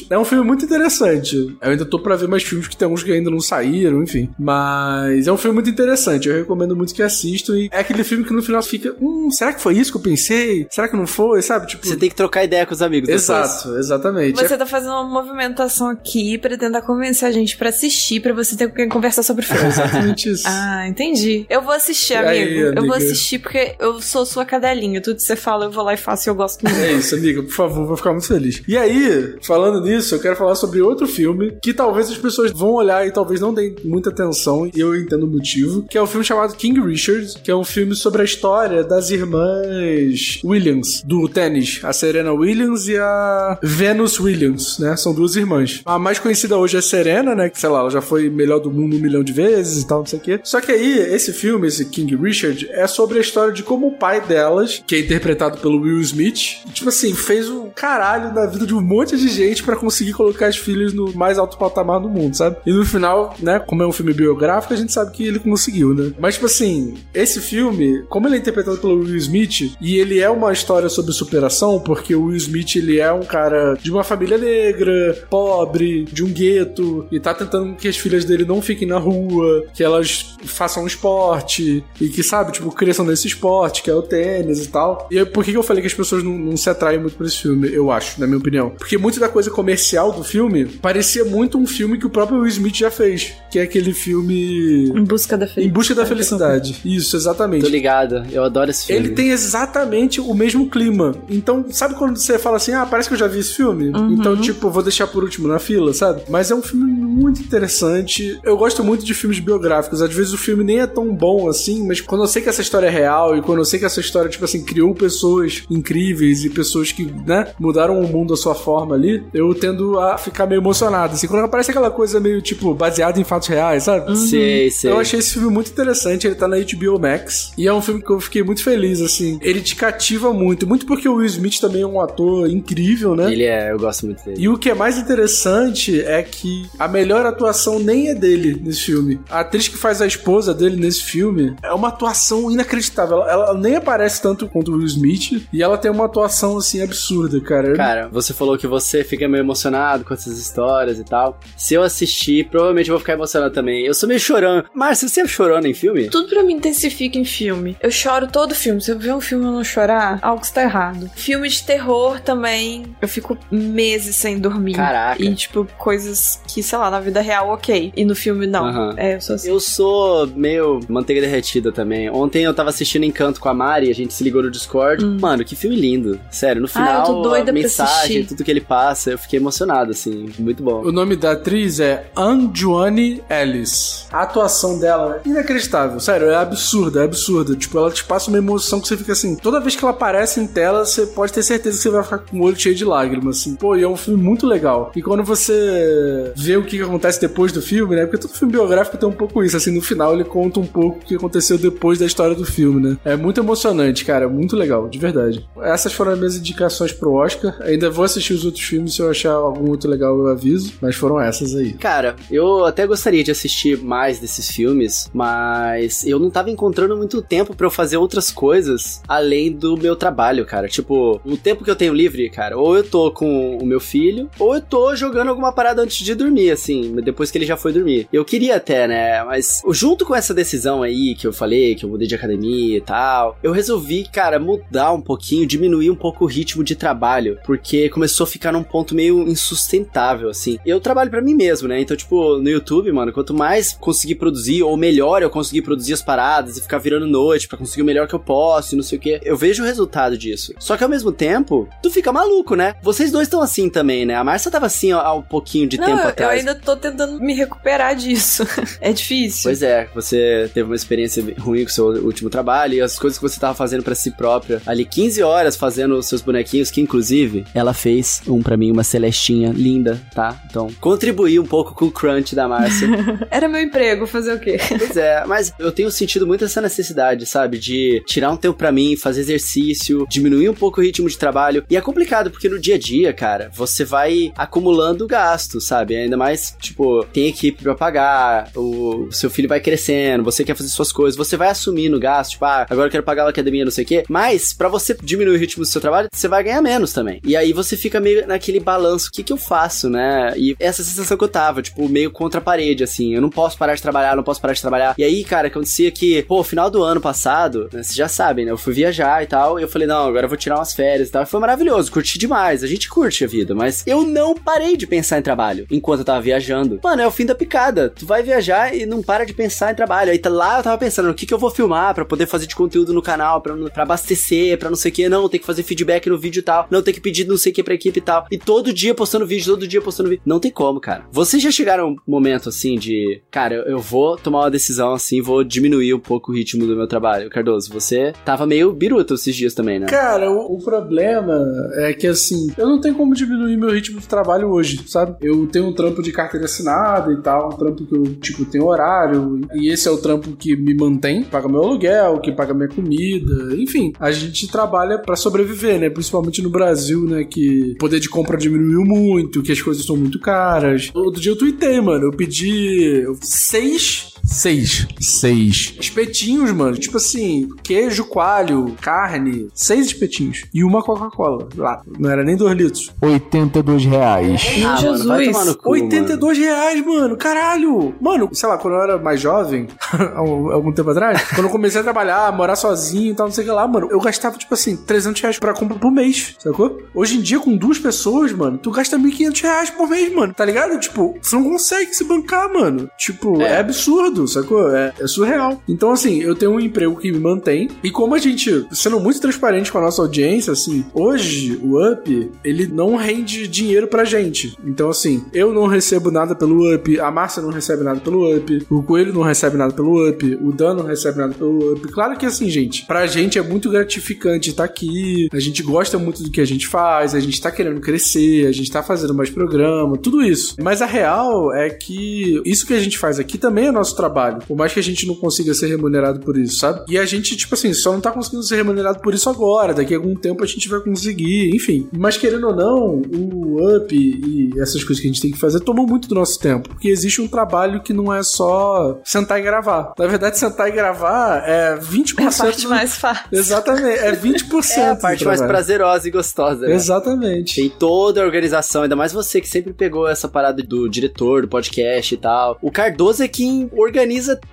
é um filme muito interessante. Eu ainda tô pra ver mais filmes que tem uns que ainda não saíram, enfim. Mas é um filme muito interessante. Eu recomendo muito que assistam. E é aquele filme que no final fica, hum, será que foi isso que eu pensei? Será que não foi? Sabe? Tipo. Você tem que trocar ideia com os amigos depois. Exato, exatamente. Você tá fazendo uma movimentação aqui pra tentar convencer a gente pra assistir, pra você ter com quem conversar sobre o É filme. *laughs* exatamente isso. Ah, entendi. Eu vou assistir, amigo. aí, Eu vou assistir porque eu sou sua cadelinha. Tudo que você fala, eu vou lá e faço e eu gosto muito. É isso, amiga, por favor, vou ficar muito feliz. E aí, falando nisso, eu quero falar sobre outro filme que talvez as pessoas vão olhar e talvez não deem muita atenção, e eu entendo o motivo, que é o filme chamado King Richard, que é um filme sobre a história das irmãs Williams, do tênis, a Serena Williams e a Venus Williams, né? São duas irmãs. A mais conhecida hoje é Serena, né? Que, sei lá, ela já foi melhor do mundo um milhão de vezes e tal, não sei o quê. Só que aí, esse filme, esse King Richard, é sobre a história de como o pai delas, que é interpretado pelo Will Smith, tipo assim, fez um caralho na vida de um monte de gente pra conseguir colocar as filhas no mais alto patamar do mundo, sabe? E no final, né, como é um filme biográfico, a gente sabe que ele conseguiu, né? Mas, tipo assim, esse filme, como ele é interpretado pelo Will Smith, e ele é uma história sobre superação, porque o Will Smith, ele é um cara de uma família negra, pobre, de um gueto, e tá tentando que as filhas dele não fiquem na rua, que elas façam um esporte, e que, sabe, tipo, cresçam nesse esporte, que é o tênis e tal. E por que eu falei que as pessoas não, não se atraem muito por esse filme, eu acho, na minha opinião? Porque muito da coisa comercial do filme parecia muito um filme que o próprio Will Smith já fez, que é aquele filme Em busca da Em felicidade. Busca da Felicidade. Isso, exatamente. Tô ligado, eu adoro esse filme. Ele tem exatamente o mesmo clima. Então, sabe quando você fala assim, ah, parece que eu já vi esse filme? Então, tipo, vou deixar por último na fila, sabe? Mas é um filme muito interessante. Eu gosto muito de filmes biográficos. Às vezes o filme nem é tão bom assim, mas quando eu sei que essa história é real e quando eu sei que essa história, tipo assim, criou pessoas incríveis e pessoas que, né, mudaram o mundo à sua forma ali, eu tendo a ficar meio emocionado. Assim, quando aparece aquela coisa meio, tipo, baseada em fatos reais, sabe? Sei, sei. Eu achei esse filme muito interessante, ele tá na HBO Max. E é um filme que eu fiquei muito feliz, assim. Ele te cativa muito, muito porque o Will Smith também é um ator incrível, né? Ele é, eu gosto muito dele. E o que é mais interessante é que a melhor atuação nem é dele nesse filme. A atriz que faz a esposa dele nesse filme é uma atuação inacreditável. Ela, ela nem aparece tanto quanto o Will Smith e ela tem uma atuação assim absurda, cara. Cara, você falou que você fica meio emocionado com essas histórias e tal. Se eu assistir, provavelmente eu vou ficar emocionado também. Eu sou meio chorão. Márcia, você sempre chorando em filme? Tudo pra mim intensifica em filme. Eu choro todo filme. Se eu ver um filme e eu não chorar, algo está errado. Filme de terror também, eu fico meses sem dormir. Caraca. E, tipo, coisas que, sei lá, na vida real, ok. E no filme, não. Aham. É, eu sou assim. Eu sou meio manteiga derretida também. Ontem eu tava assistindo Encanto com a Mari, a gente se ligou no Discord. Mano, que filme lindo. Sério, no Hum. Ah, eu tô final, doida a mensagem, tudo que ele passa, eu fiquei emocionado, assim. Muito bom. O nome da atriz é Anjuane Ellis. A atuação dela é inacreditável, sério, é absurda, é absurda. Tipo, ela te passa uma emoção que você fica assim. Toda vez que ela aparece em tela, você pode ter certeza que você vai ficar com o olho cheio de lágrimas, assim. Pô, e é um filme muito legal. E quando você vê o que acontece depois do filme, né? Porque todo filme biográfico tem um pouco isso, assim, no final ele conta um pouco o que aconteceu depois da história do filme, né? É muito emocionante, cara, muito legal, de verdade. Essas foram as minhas indicações pro Oscar. Ainda vou assistir os outros filmes, se eu achar algum outro legal eu aviso, mas foram essas aí. Cara, eu até gostaria de assistir mais desses filmes, mas eu não tava encontrando muito tempo pra eu fazer outras coisas além do meu trabalho, cara. Tipo, o tempo que eu tenho livre, cara, ou eu tô com o meu filho, ou eu tô jogando alguma parada antes de dormir, assim, depois que ele já foi dormir. Eu queria até, né, mas junto com essa decisão aí que eu falei, que eu mudei de academia e tal, eu resolvi, cara, mudar um pouquinho, diminuir um pouco o ritmo de trabalho, porque começou a ficar num ponto meio insustentável, assim. Eu trabalho pra mim mesmo, né? Então, tipo, no YouTube, mano, quanto mais conseguir produzir, ou melhor eu conseguir produzir as paradas e ficar virando noite pra conseguir o melhor que eu posso e não sei o que, eu vejo o resultado disso. Só que ao mesmo tempo, tu fica maluco, né? Vocês dois estão assim também, né? A Márcia tava assim há um pouquinho de Não, tempo eu atrás. ainda tô tentando me recuperar disso. *laughs* é difícil. Pois é, você teve uma experiência ruim com o seu último trabalho e as coisas que você tava fazendo pra si própria. Ali 15 horas fazendo os seus bonequinhos, que inclusive ela fez um pra mim uma celestinha linda, tá? Então, contribuir um pouco com o crunch da Márcia. *laughs* Era meu emprego, fazer o quê? pois é, mas eu tenho sentido muito essa necessidade, sabe? De tirar um tempo pra mim, fazer exercício, diminuir um pouco o ritmo de trabalho. E é complicado, porque no dia a dia, cara, você vai acumulando gasto, sabe? Ainda mais, tipo, tem equipe pra pagar, o seu filho vai crescendo, você quer fazer suas coisas, você vai assumindo gasto, tipo, ah, agora eu quero pagar a academia, não sei o quê. Mas, para você diminuir o ritmo do seu trabalho, você vai ganhar menos também. E aí você fica meio naquele balanço, o que que eu faço, né? E essa sensação que eu tava, tipo, meio contra a parede, assim, eu não posso parar de trabalhar, não posso parar de trabalhar. E aí, cara, acontecia que, pô, final do ano passado, né, vocês já sabem, né? Eu fui viajar e tal, e eu falei, não, agora eu vou tirar umas férias e tal. E foi maravilhoso, curti demais, a gente curte a vida, mas eu não parei de pensar em trabalho enquanto eu tava viajando. Mano, é o fim da picada. Tu vai viajar e não para de pensar em trabalho. Aí tá lá eu tava pensando, o que que eu vou filmar para poder fazer de conteúdo no canal, pra abastecer, pra não sei o que, não, tem que fazer feedback no vídeo e tal, não, tem que pedir não sei o que pra equipe e tal. E todo dia postando vídeo, todo dia postando vídeo. Não tem como, cara. Vocês já chegaram um momento assim de, cara, eu, vou tomar uma decisão assim, vou diminuir um pouco o ritmo do meu trabalho. Cardoso, você tava meio biruta esses dias também, né? Cara, o, o problema é que assim, eu não tenho como diminuir meu ritmo de trabalho hoje, sabe? Eu tenho um trampo de carteira assinada e tal, um trampo que eu, tipo, tenho horário, e esse é o trampo que me mantém, paga meu aluguel, que paga minha comida, enfim, a gente trabalha para sobreviver, né? Principalmente no Brasil, né? Que poder de compra diminuiu muito, que as coisas são muito caras. Outro dia eu tuitei, mano, eu pedi seis Seis. Seis. Espetinhos, mano. Tipo assim, queijo, coalho, carne. Seis espetinhos. E uma Coca-Cola. Lá. Não era nem dois litros. 82 reais. Ah, Jesus. mano, vai tomar no cu, 82 reais, mano. Caralho. Mano, sei lá, quando eu era mais jovem, *laughs* um- algum tempo atrás, *laughs* quando eu comecei a trabalhar, morar sozinho e tal, não sei o que lá, mano, eu gastava, tipo assim, 300 reais pra compra por mês, sacou? Hoje em dia, com duas pessoas, mano, tu gasta 1.500 reais por mês, mano, tá ligado? Tipo, você não consegue se bancar, mano. Tipo, é, absurdo, sacou? É, é surreal. Então, assim, eu tenho um emprego que me mantém, e como a gente, sendo muito transparente com a nossa audiência, assim, hoje, o Up, ele não rende dinheiro pra gente. Então, assim, eu não recebo nada pelo Up, a Márcia não recebe nada pelo Up, o Coelho não recebe nada pelo Up, o Dan não recebe nada pelo Up. Claro que, assim, gente, pra gente é muito gratificante estar aqui, a gente gosta muito do que a gente faz, a gente tá querendo crescer, a gente tá fazendo mais programa, tudo isso. Mas a real é que isso que a gente faz aqui também é nosso trabalho, por mais que a gente não consiga ser remunerado por isso, sabe? E a gente, tipo assim, só não tá conseguindo ser remunerado por isso agora, daqui a algum tempo a gente vai conseguir, enfim. Mas querendo ou não, o Up e essas coisas que a gente tem que fazer tomam muito do nosso tempo, porque existe um trabalho que não é só sentar e gravar. Na verdade, sentar e gravar é 20% É a parte do- mais fácil. Exatamente, é 20%. *laughs* É a parte mais trabalho. prazerosa e gostosa, né? Exatamente. Tem toda a organização, ainda mais você que sempre pegou essa parada do diretor, do podcast e tal. O Cardoso é quem organiza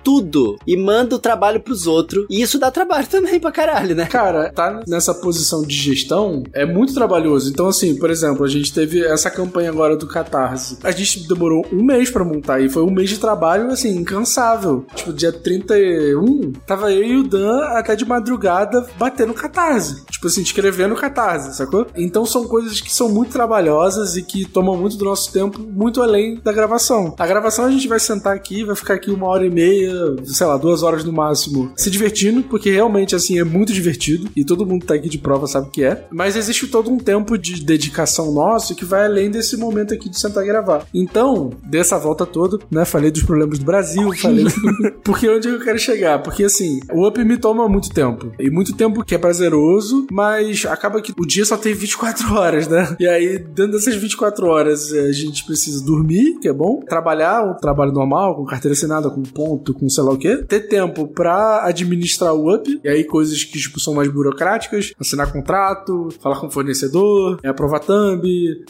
tudo e manda o trabalho pros outros. E isso dá trabalho *laughs* também pra caralho, né? Cara, tá nessa posição de gestão é muito trabalhoso. Então, assim, por exemplo, a gente teve essa campanha agora do Catarse. A gente demorou um mês pra montar e foi um mês de trabalho, assim, incansável. Tipo, dia 31, tava eu e o Dan até de madrugada batendo Catarse. Tipo assim, escrevendo Catarse, sacou? Então são coisas que são muito trabalhosas e que tomam muito do nosso tempo, muito além da gravação. A gravação a gente vai sentar aqui, vai ficar aqui uma hora e meia, sei lá, duas horas no máximo, se divertindo, porque realmente, assim, é muito divertido e todo mundo tá aqui de prova sabe que é. Mas existe todo um tempo de dedicação nosso que vai além desse momento aqui de sentar e gravar. Então, dessa volta toda, né, falei dos problemas do Brasil, falei... *laughs* porque onde eu quero chegar? Porque, assim, o Up me toma muito tempo. E muito tempo que é prazeroso, mas acaba que o dia só tem 24 *laughs* horas, né? E aí, dentro dessas 24 horas, a gente precisa dormir, que é bom, trabalhar um trabalho normal, com carteira assinada, com ponto, com sei lá o quê, ter tempo pra administrar o Up, e aí coisas que, tipo, são mais burocráticas, assinar contrato, falar com o fornecedor, é aprovar thumb,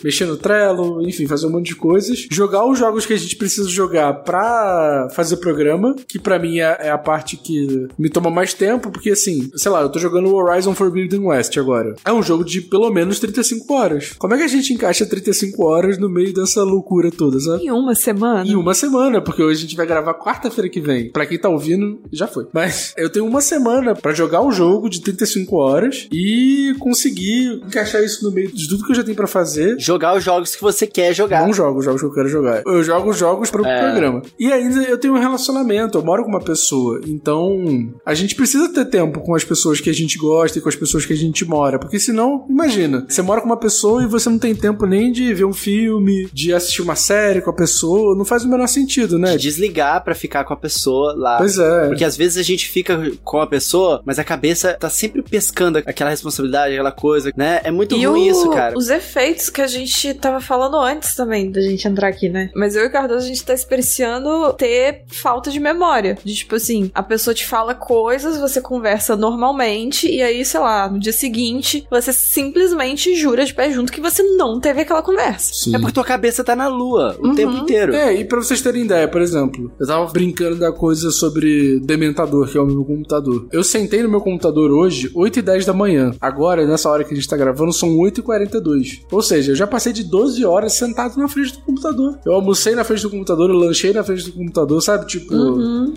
mexer no Trello, enfim, fazer um monte de coisas. Jogar os jogos que a gente precisa jogar pra fazer programa, que pra mim é, é a parte que me toma mais tempo, porque assim, sei lá, eu tô jogando Horizon Forbidden West agora. É um jogo de pelo menos 35 horas. Como é que a gente encaixa 35 horas no meio dessa loucura toda, sabe? Em uma semana. Em uma semana, porque hoje a gente vai gravar quarta-feira que vem. Pra quem tá ouvindo, já foi. Mas eu tenho uma semana pra jogar o jogo de 35 horas e conseguir encaixar isso no meio de tudo que eu já tenho pra fazer. Jogar os jogos que você quer jogar. Não jogo os jogos que eu quero jogar. Eu jogo os jogos pro É. programa. E ainda eu tenho um relacionamento, eu moro com uma pessoa. Então, a gente precisa ter tempo com as pessoas que a gente gosta e com as pessoas que a gente mora. Porque senão, imagina, você mora com uma pessoa e você não tem tempo nem de ver um filme, de assistir uma série com a pessoa. Não faz o menor sentido, né? De desligar pra ficar com a pessoa lá. Pois é. Porque às vezes a gente fica com a pessoa, mas a cabeça tá sempre pescando aquela responsabilidade, aquela coisa, né? É muito E ruim o- isso, cara. os efeitos que a gente tava falando antes também da gente entrar aqui, né? Mas eu e o Cardoso, a gente tá experienciando ter falta de memória. De tipo assim, a pessoa te fala coisas, você conversa normalmente, e aí, sei lá, no dia seguinte, você simplesmente jura de pé junto que você não teve aquela conversa. Sim. É porque tua cabeça tá na lua o Uhum. tempo inteiro. É, e pra vocês terem ideia, por exemplo, eu tava brincando da coisa sobre Dementador, que é o meu computador. Eu sentei no meu computador hoje, 8 e 10 da manhã. Agora, nessa hora que a gente tá gravando, são 8 e 42. Ou seja, eu já passei de 12 horas sentado na frente do computador. Eu almocei na frente do computador, eu lanchei na frente do computador, sabe? Tipo,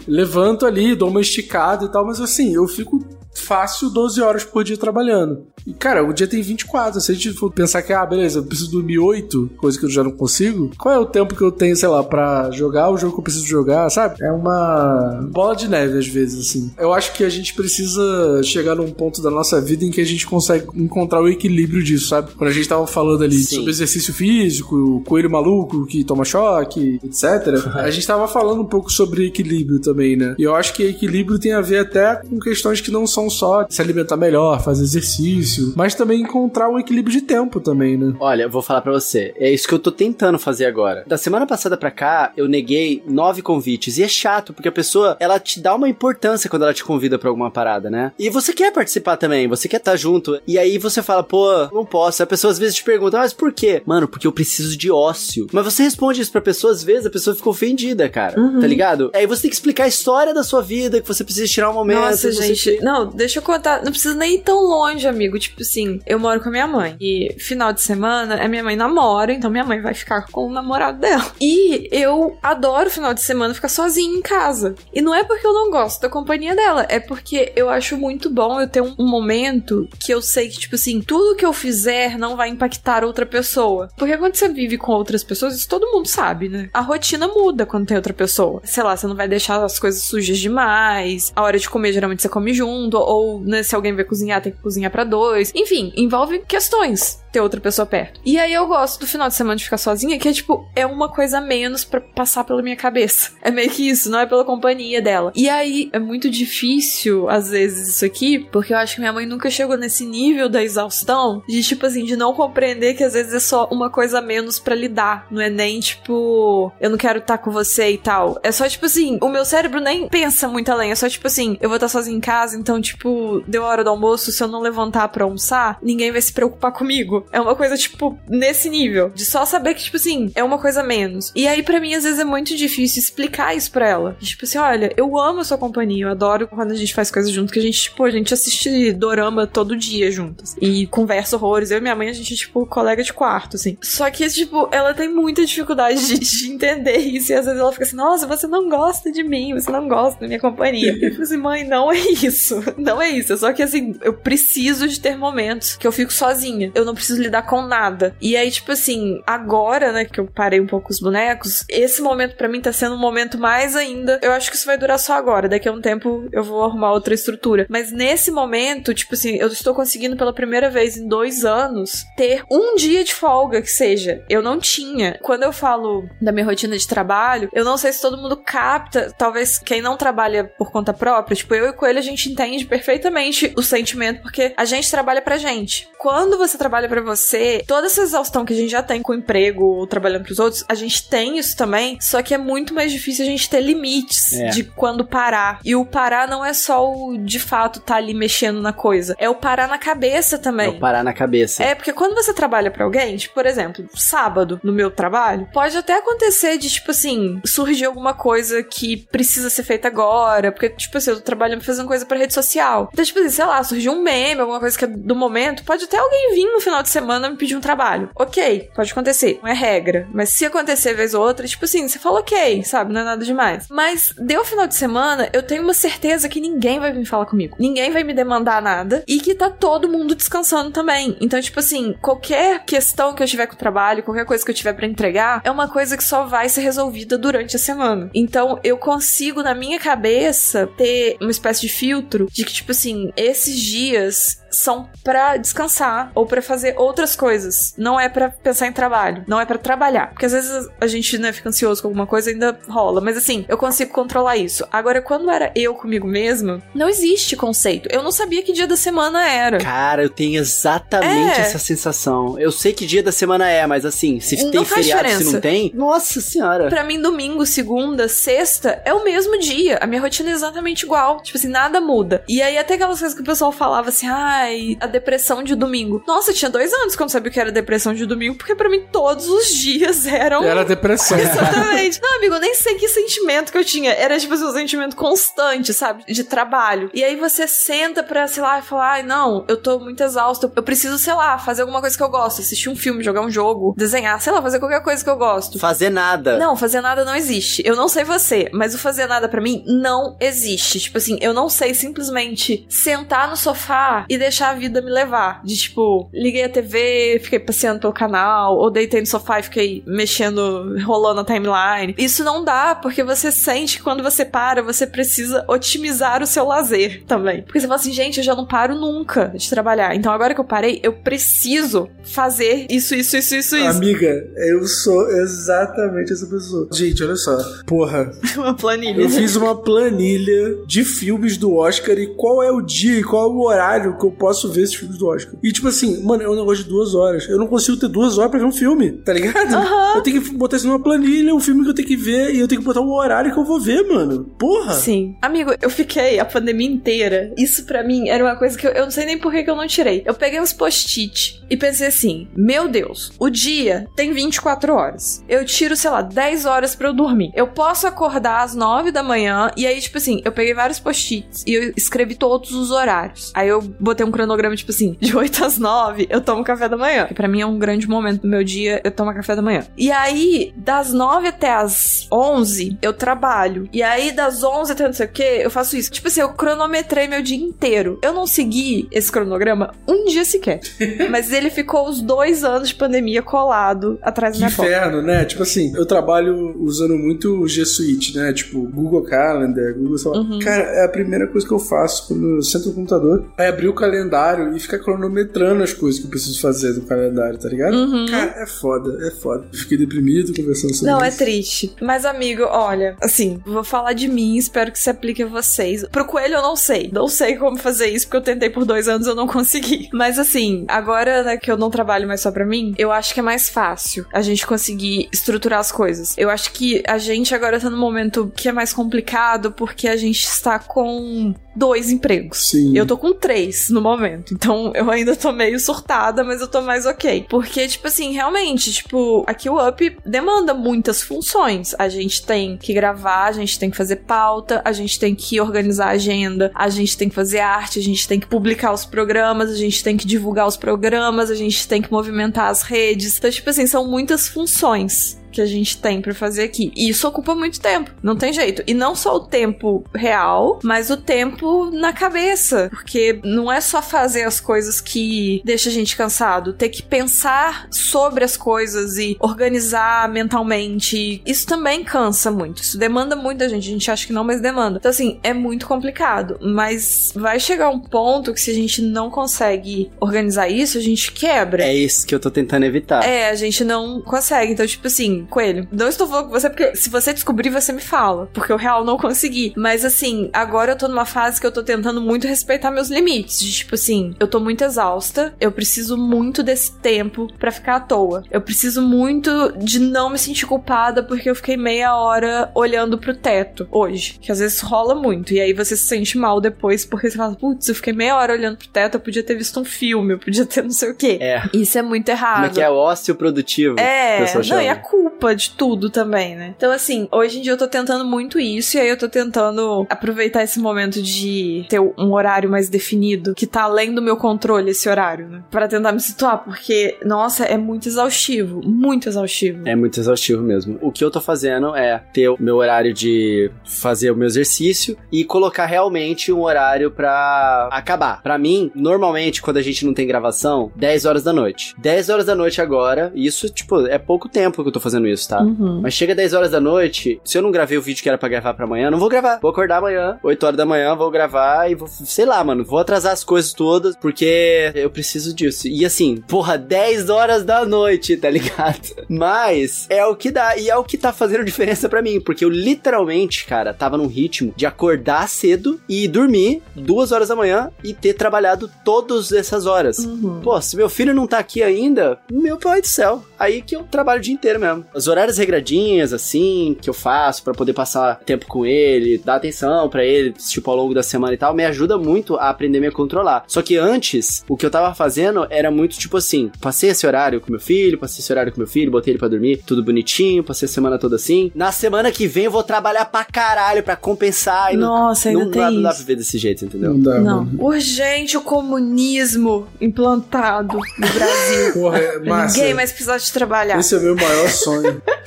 levanto ali, dou uma esticada e tal, mas assim, eu fico fácil 12 horas por dia trabalhando. E, cara, o dia tem 24. Se a gente for pensar que, ah, beleza, eu preciso dormir 8, coisa que eu já não consigo, qual é o tempo que eu tenho, sei lá, pra jogar o jogo que eu preciso jogar, sabe? É uma bola de neve, às vezes, assim. Eu acho que a gente precisa chegar num ponto da nossa vida em que a gente consegue encontrar o equilíbrio disso, sabe? Quando a gente tava falando ali Sim. sobre exercício físico, o coelho maluco que toma choque, etc. a gente tava falando um pouco sobre equilíbrio também, né? E eu acho que equilíbrio tem a ver até com questões que não são só se alimentar melhor, fazer exercício, mas também encontrar um equilíbrio de tempo também, né? Olha, eu vou falar pra você. É isso que eu tô tentando fazer agora. Da semana passada pra cá, eu neguei nove convites. E é chato, porque a pessoa, ela te dá uma importância quando ela te convida pra alguma parada, né? E você quer participar também, você quer estar junto. E aí você fala, pô, não posso. A pessoa às vezes te pergunta, mas por quê? Mano, porque eu preciso de ócio. Mas você responde isso pra pessoa, às vezes a pessoa fica ofendida, cara. Tá ligado? Aí você tem que explicar a história da sua vida, que você precisa tirar um momento. Nossa, você gente. tem- Não, deixa eu contar. Não precisa nem ir tão longe, amigo. Tipo assim, eu moro com a minha mãe. E final de semana, a minha mãe namora, então minha mãe vai ficar com o namorado dela. E eu adoro final de semana ficar sozinha em casa. E não é porque eu não gosto da companhia dela, é porque eu acho muito bom eu ter um, momento que eu sei que, tipo assim, tudo que eu fizer não vai impactar outra pessoa. Porque quando você vive com outras pessoas, isso todo mundo sabe, né? A rotina muda quando tem outra pessoa. Sei lá, você não vai deixar as coisas sujas demais. A hora de comer, geralmente você come junto. Ou, né, se alguém vai cozinhar, tem que cozinhar pra dois. Enfim, envolve questões ter outra pessoa perto. E aí eu gosto do final de semana de ficar sozinha, que é tipo, é uma coisa a menos pra passar pela minha cabeça. *laughs* É meio que isso, não é pela companhia dela. E aí é muito difícil, às vezes, isso aqui, porque eu acho que minha mãe nunca chegou nesse nível da exaustão de, tipo assim, de não compreender que às vezes é só uma coisa a menos pra lidar. Não é nem tipo, eu não quero estar com você e tal. É só tipo assim, o meu cérebro nem pensa muito além. É só tipo assim, eu vou estar sozinha em casa, então, tipo, deu a hora do almoço, se eu não levantar pra almoçar, ninguém vai se preocupar comigo. É uma coisa, tipo, nesse nível. De só saber que, tipo assim, é uma coisa menos. E aí, pra mim, às vezes é muito difícil explicar isso pra ela. Tipo assim, olha, eu amo a sua companhia, eu adoro quando a gente faz coisas junto, que a gente, tipo, a gente assiste dorama todo dia juntas. E conversa horrores. Eu e minha mãe, a gente, tipo, colega de quarto, assim. Só que, tipo, ela tem muita dificuldade de, de entender isso. E às vezes ela fica assim, nossa, você não gosta de mim, você não gosta da minha companhia. Eu fico assim, mãe, não é isso. *laughs* Não é isso. É só que, assim, eu preciso de ter momentos que eu fico sozinha. Eu não preciso lidar com nada. E aí, tipo assim, agora, né, que eu parei um pouco os bonecos, esse momento pra mim tá sendo um momento mais ainda. Eu acho que isso vai durar só agora. Daqui a um tempo eu vou arrumar outra estrutura. Mas nesse momento, tipo assim, eu estou conseguindo pela primeira vez em dois anos ter um dia de folga que seja. Eu não tinha. Quando eu falo da minha rotina de trabalho, eu não sei se todo mundo capta. Talvez quem não trabalha por conta própria, tipo, eu e Coelho, a gente entende perfeitamente o sentimento, porque a gente trabalha pra gente. Quando você trabalha pra você, toda essa exaustão que a gente já tem com o emprego ou trabalhando pros outros, a gente tem isso também, só que é muito mais difícil a gente ter limites É. de quando parar. E o parar não é só o de fato tá ali mexendo na coisa, é o parar na cabeça também. É o parar na cabeça. É, porque quando você trabalha pra alguém, tipo, por exemplo, sábado, no meu trabalho, pode até acontecer de, tipo assim, surgir alguma coisa que precisa ser feita agora, porque, tipo assim, eu tô trabalhando fazendo coisa pra rede social. Então, tipo assim, sei lá, surgiu um meme, alguma coisa que é do momento, pode até alguém vir no final de semana me pedir um trabalho. Ok, pode acontecer. Não é regra. Mas se acontecer vez ou outra, tipo assim, você fala ok, sabe? Não é nada demais. Mas deu final de semana, eu tenho uma certeza que ninguém vai vir falar comigo. Ninguém vai me demandar nada. E que tá todo mundo descansando também. Então, tipo assim, qualquer questão que eu tiver com o trabalho, qualquer coisa que eu tiver para entregar, é uma coisa que só vai ser resolvida durante a semana. Então, eu consigo, na minha cabeça, ter uma espécie de filtro de que, tipo assim, esses dias são para descansar ou para fazer outras coisas. Não é para pensar em trabalho, não é para trabalhar. Porque às vezes a gente né, fica ansioso com alguma coisa ainda rola, mas assim, eu consigo controlar isso. Agora, quando era eu comigo mesma, não existe conceito. Eu não sabia que dia da semana era. Cara, eu tenho exatamente É. essa sensação. Eu sei que dia da semana é, mas assim, se Não tem feriado, se diferença. não tem, nossa senhora. Pra mim, domingo, segunda, sexta é o mesmo dia. A minha rotina é exatamente igual. Tipo assim, nada muda. E aí, até aquelas coisas que o pessoal falava assim, ai, a depressão de domingo. Nossa, eu tinha dois anos não sabia o que era depressão de domingo, porque pra mim todos os dias *laughs* eram. Era depressão. Exatamente. *laughs* Não, amigo, eu nem sei que sentimento que eu tinha. Era, tipo assim, um sentimento constante, sabe? De trabalho. E aí você senta pra, sei lá, falar, ai, não, eu tô muito exausta. Eu preciso, sei lá, fazer alguma coisa que eu gosto. Assistir um filme, jogar um jogo, desenhar, sei lá, fazer qualquer coisa que eu gosto. Fazer nada. Não, fazer nada não existe. Eu não sei você, mas o fazer nada pra mim não existe. Tipo assim, eu não sei simplesmente sentar no sofá e deixar a vida me levar. De tipo, liguei a TV, fiquei passeando pelo canal, ou deitei no sofá e fiquei mexendo, rolando a timeline. Isso não dá, porque você sente que quando você para, você precisa otimizar o seu lazer também. Porque você fala assim, gente, eu já não paro nunca de trabalhar. Então agora que eu parei, eu preciso fazer isso, isso, isso, isso, isso. Amiga, eu sou exatamente essa pessoa. Gente, olha só. Porra, *laughs* Uma planilha. eu fiz uma planilha de filmes do Oscar e qual é o dia e qual é o horário que eu posso ver esses filmes do Oscar. E tipo assim, mano, é um negócio de duas horas. Eu não consigo ter duas horas pra ver um filme, tá ligado? Aham. Eu tenho que botar isso numa planilha, um filme que eu tenho que ver, e eu tenho que botar o horário que eu vou ver, mano. Porra! Sim. Amigo, eu fiquei a pandemia inteira. Isso pra mim era uma coisa que eu, eu não sei nem por que que eu não tirei. Eu peguei uns post-it e pensei assim: Meu Deus, o dia tem 24 horas. Eu tiro, sei lá, 10 horas pra eu dormir. Eu posso acordar às 9 da manhã e aí, tipo assim, eu peguei vários post-its e eu escrevi todos os horários. Aí eu botei um cronograma, tipo assim, de *laughs* 8 às 9 eu tomo café da manhã. Que pra mim é um grande momento do meu dia, eu tomo café da manhã. E aí, das 9 até as 11, eu trabalho. E aí, das 11 até não sei o que, eu faço isso. Tipo assim, eu cronometrei meu dia inteiro. Eu não segui esse cronograma um dia sequer. *laughs* Mas ele ficou os dois anos de pandemia colado atrás da minha porta. inferno, né? Tipo assim, eu trabalho usando muito o G Suite, né? Tipo, Google Calendar, Google. Uhum. Cara, é a primeira coisa que eu faço quando eu sento no computador. É abrir o calendário e ficar cronometrando as coisas que eu preciso fazer no calendário, tá ligado? Uhum. Cara, é foda, é foda. Fiquei deprimido conversando sobre Não, é isso. triste. Mas, amigo, olha, assim, vou falar de mim, espero que se aplique a vocês. Pro coelho eu não sei. Não sei como fazer isso, porque eu tentei por dois anos e eu não *laughs* consegui. Mas assim, agora né, que eu não trabalho mais só pra mim, eu acho que é mais fácil a gente conseguir estruturar as coisas. Eu acho que a gente agora tá num momento que é mais complicado porque a gente está com dois empregos. Sim. Eu tô com três no momento. Então eu ainda tô meio surtada, mas eu tô mais ok. Porque, tipo assim, realmente, tipo, aqui o Up demanda muitas funções. A gente tem que gravar, a gente tem que fazer pauta, a gente tem que organizar a agenda, a gente tem que fazer arte, a gente tem que publicar os programas, a gente tem que divulgar os programas, a gente tem que movimentar as redes. Então, tipo assim, são muitas funções que a gente tem pra fazer aqui. E isso ocupa muito tempo, não tem jeito. E não só o tempo real, mas o tempo na cabeça, porque não é só fazer as coisas que deixa a gente cansado, ter que pensar sobre as coisas e organizar mentalmente. Isso também cansa muito. Isso demanda muito da gente. A gente acha que não, mas demanda. Então assim, é muito complicado, mas vai chegar um ponto que se a gente não consegue organizar isso, a gente quebra. É isso que eu tô tentando evitar. É, a gente não consegue. Então, tipo assim, coelho, não estou falando com você porque se você descobrir, você me fala. Porque eu real não consegui. Mas assim, agora eu tô numa fase que eu tô tentando muito respeitar meus limites. De tipo assim, eu tô muito exausta, eu preciso muito desse tempo pra ficar à toa. Eu preciso muito de não me sentir culpada porque eu fiquei meia hora olhando pro teto hoje. Que às vezes rola muito. E aí você se sente mal depois porque você fala, putz, eu fiquei meia hora olhando pro teto, eu podia ter visto um filme, eu podia ter não sei o quê. É. Isso é muito errado. Como é que é ócio produtivo? É, não, chama. e a culpa culpa de tudo também, né? Então, assim, hoje em dia eu tô tentando muito isso, e aí eu tô tentando aproveitar esse momento de ter um horário mais definido, que tá além do meu controle esse horário, né? Pra tentar me situar, porque, nossa, é muito exaustivo, muito exaustivo. É muito exaustivo mesmo. O que eu tô fazendo é ter o meu horário de fazer o meu exercício e colocar realmente um horário pra acabar. Pra mim, normalmente, quando a gente não tem gravação, 10 horas da noite. 10 horas da noite agora, isso, tipo, é pouco tempo que eu tô fazendo isso, tá? Uhum. Mas chega 10 horas da noite, se eu não gravei o vídeo que era pra gravar pra amanhã, não vou gravar. Vou acordar amanhã, 8 horas da manhã, vou gravar e vou, sei lá, mano, vou atrasar as coisas todas porque eu preciso disso. E assim, porra, 10 horas da noite, tá ligado? *laughs* Mas é o que dá e é o que tá fazendo diferença pra mim, porque eu literalmente, cara, tava num ritmo de acordar cedo e dormir duas horas da manhã e ter trabalhado todas essas horas. Uhum. Pô, se meu filho não tá aqui ainda, meu pai do céu. Aí que eu trabalho o dia inteiro mesmo. Os horários regradinhas, assim, que eu faço pra poder passar tempo com ele, dar atenção pra ele, tipo, ao longo da semana e tal, me ajuda muito a aprender a me controlar. Só que antes, o que eu tava fazendo era muito tipo assim: passei esse horário com meu filho, passei esse horário com meu filho, botei ele pra dormir, tudo bonitinho, passei a semana toda assim. Na semana que vem eu vou trabalhar pra caralho pra compensar. E não- Nossa, ainda não, tem dá, não dá isso. pra ver desse jeito, entendeu? Não dá, Não. mano. Urgente o comunismo implantado no Brasil. Porra, é massa. Ninguém mais precisar de trabalhar. Esse é o meu maior sonho.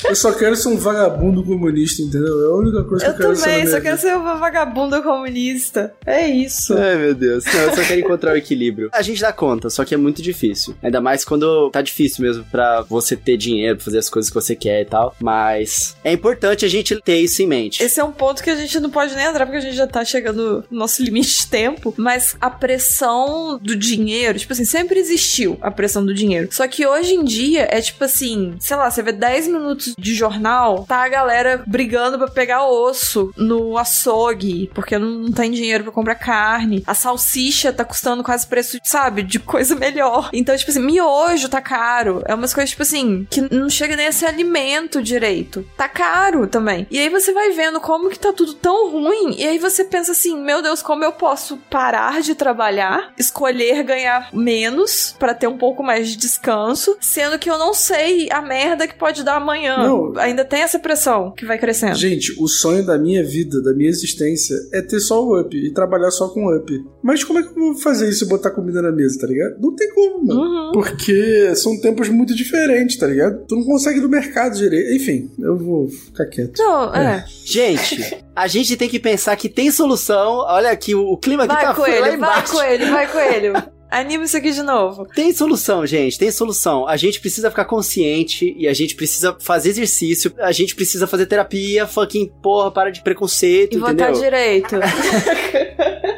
Eu só quero ser um vagabundo comunista, entendeu? É a única coisa que Eu eu quero ser. na também, só quero ser uma vagabunda comunista. É isso. Ai, meu Deus. Não, eu só quero encontrar o equilíbrio. A gente dá conta, só que é muito difícil. Ainda mais quando tá difícil mesmo pra você ter dinheiro, pra fazer as coisas que você quer e tal. Mas é importante a gente ter isso em mente. Esse é um ponto que a gente não pode nem entrar porque a gente já tá chegando no nosso limite de tempo. Mas a pressão do dinheiro, tipo assim, sempre existiu a pressão do dinheiro. Só que hoje em dia é tipo assim, sei lá, você vê 10 minutos de jornal, tá a galera brigando pra pegar osso no açougue, porque não, tem dinheiro pra comprar carne. A salsicha tá custando quase preço, sabe, de coisa *laughs* melhor. Então, tipo assim, miojo tá caro. É umas coisas, tipo assim, que não chega nem a ser alimento direito. Tá caro também. E aí você vai vendo como que tá tudo tão ruim. E aí você pensa assim, meu Deus, como eu posso parar de trabalhar, escolher ganhar menos pra ter um pouco mais de descanso, sendo que eu não sei a merda que pode dar amanhã. Não. Ainda tem essa pressão que vai crescendo. Gente, o sonho da minha vida, da minha existência, é ter só o up e trabalhar só com o up. Mas como é que eu vou fazer isso e botar comida na mesa, tá ligado? Não tem como, mano. Uhum. Porque são tempos muito diferentes, tá ligado? Tu não consegue ir no mercado direito. Enfim, eu vou ficar quieto. Não, é. Gente, a gente tem que pensar que tem solução. Olha aqui, o, o clima aqui Vai, tá coelho, vai, embaixo. coelho, vai, coelho. *laughs* Anima isso aqui de novo. Tem solução, gente, tem solução. A gente precisa ficar consciente e a gente precisa fazer exercício, a gente precisa fazer terapia, fucking porra, para de preconceito, E votar entendeu? direito.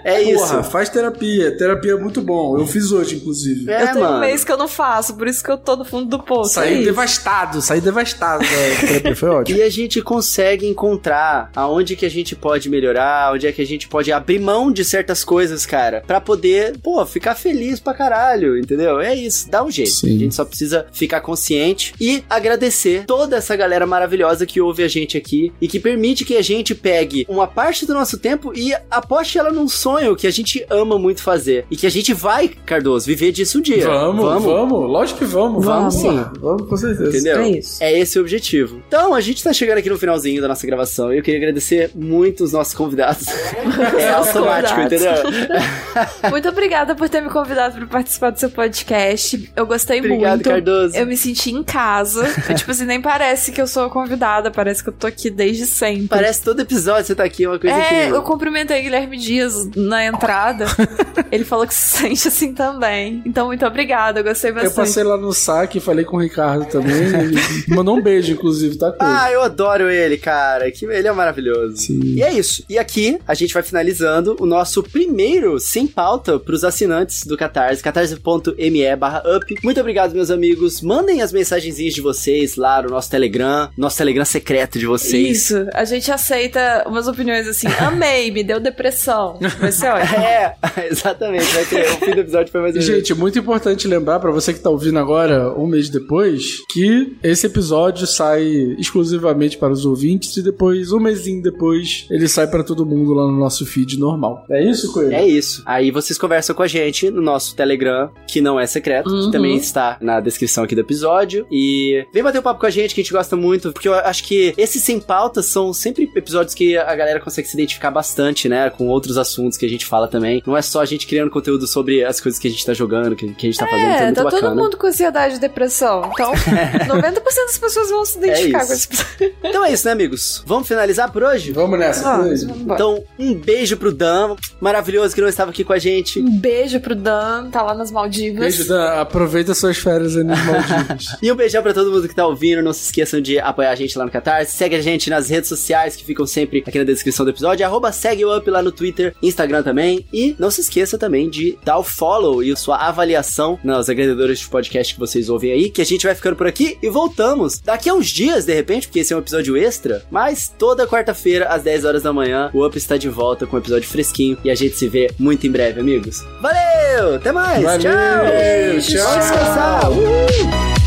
É isso. Porra, faz terapia. Terapia é muito bom. Eu fiz hoje, inclusive. É, eu tenho mano. um mês que eu não faço, por isso que eu tô no fundo do poço. é Saí isso. devastado, saí devastado da *laughs* terapia. Foi ótimo. E a gente consegue encontrar aonde que a gente pode melhorar, onde é que a gente pode abrir mão de certas coisas, cara, pra poder, pô, ficar feliz pra caralho, entendeu? É isso, dá um jeito. Sim. A gente só precisa ficar consciente e agradecer toda essa galera maravilhosa que ouve a gente aqui e que permite que a gente pegue uma parte do nosso tempo e aposte ela num sonho que a gente ama muito fazer e que a gente vai, Cardoso, viver disso um dia. Vamos, vamos, Lógico que vamos. Vamos, Vamos, sim. Vamos, com certeza. Entendeu? É isso. É esse o objetivo. Então, a gente tá chegando aqui no finalzinho da nossa gravação e eu queria agradecer muito os nossos convidados. *laughs* é automático, convidados. entendeu? *laughs* Muito obrigada por ter me convidado pra participar do seu podcast. Eu gostei Obrigado, muito. Cardoso. Eu me senti em casa. *laughs* Eu, tipo assim, nem parece que eu sou convidada, parece que eu tô aqui desde sempre. Parece todo episódio você tá aqui, é uma coisa É, incrível. eu cumprimentei Guilherme Dias na entrada. *laughs* Ele falou que se sente assim também. Então, muito obrigada, eu gostei Eu bastante. passei lá no saque, falei com o Ricardo também. Ele mandou um beijo, inclusive, tá. Ah, eu adoro ele, cara. Que ele é maravilhoso. Sim. E é isso. E aqui a gente vai finalizando o nosso primeiro sem pauta pros assinantes do Catarse, catarse.me barra up. Muito obrigado, meus amigos. Mandem as mensagenzinhas de vocês lá no nosso Telegram, nosso Telegram secreto de vocês. Isso, a gente aceita umas opiniões assim, *laughs* amei, me deu depressão. vai ser *laughs* ótimo. É, *laughs* exatamente. Vai ter, o fim do episódio foi mais ou menos. gente, muito importante lembrar pra você que tá ouvindo agora, um mês depois, que esse episódio sai exclusivamente para os ouvintes e depois, um mêsinho depois, ele sai pra todo mundo lá no nosso feed normal. É isso, Coelho? É isso. Aí vocês conversam com a gente no nosso Telegram, que não é secreto, Uhum. que também está na descrição aqui do episódio. E vem bater um papo com a gente, que a gente gosta muito, porque eu acho que esses sem pauta são sempre episódios que a galera consegue se identificar bastante, né? Com outros assuntos que a gente fala também. Não é só a gente criando conteúdo sobre as coisas que a gente tá jogando, que, que a gente tá fazendo, então é É, muito tá bacana. todo mundo com ansiedade e depressão. Então, *laughs* 90% das pessoas vão se identificar É com isso. esse episódio. Então é isso, né, amigos? Vamos finalizar por hoje? Vamos nessa, Vamos, Coelho. vamos. Então, um beijo pro Dan, maravilhoso que não estava aqui com a gente. Um beijo pro Dan, tá lá nas Maldivas. Beijo, Dan. Aproveita suas férias aí nos Maldivas. *laughs* E um beijão pra todo mundo que tá ouvindo. Não se esqueçam de apoiar a gente lá no Catarse. Segue a gente nas redes sociais que ficam sempre aqui na descrição do episódio. Arroba segue o up lá no Twitter, Instagram também. E não se esqueça também de dar o follow e sua avaliação nas agregadoras de podcast que vocês ouvem aí. Que a gente vai ficando por aqui e voltamos daqui a uns dias, de repente, porque esse é um episódio extra. Mas toda quarta-feira, às 10 horas da manhã, o Up está de volta com um episódio fresquinho. E a gente se vê muito em breve, amigos. Valeu! Até mais! Valeu, tchau! tchau. Vamos descansar! Uh!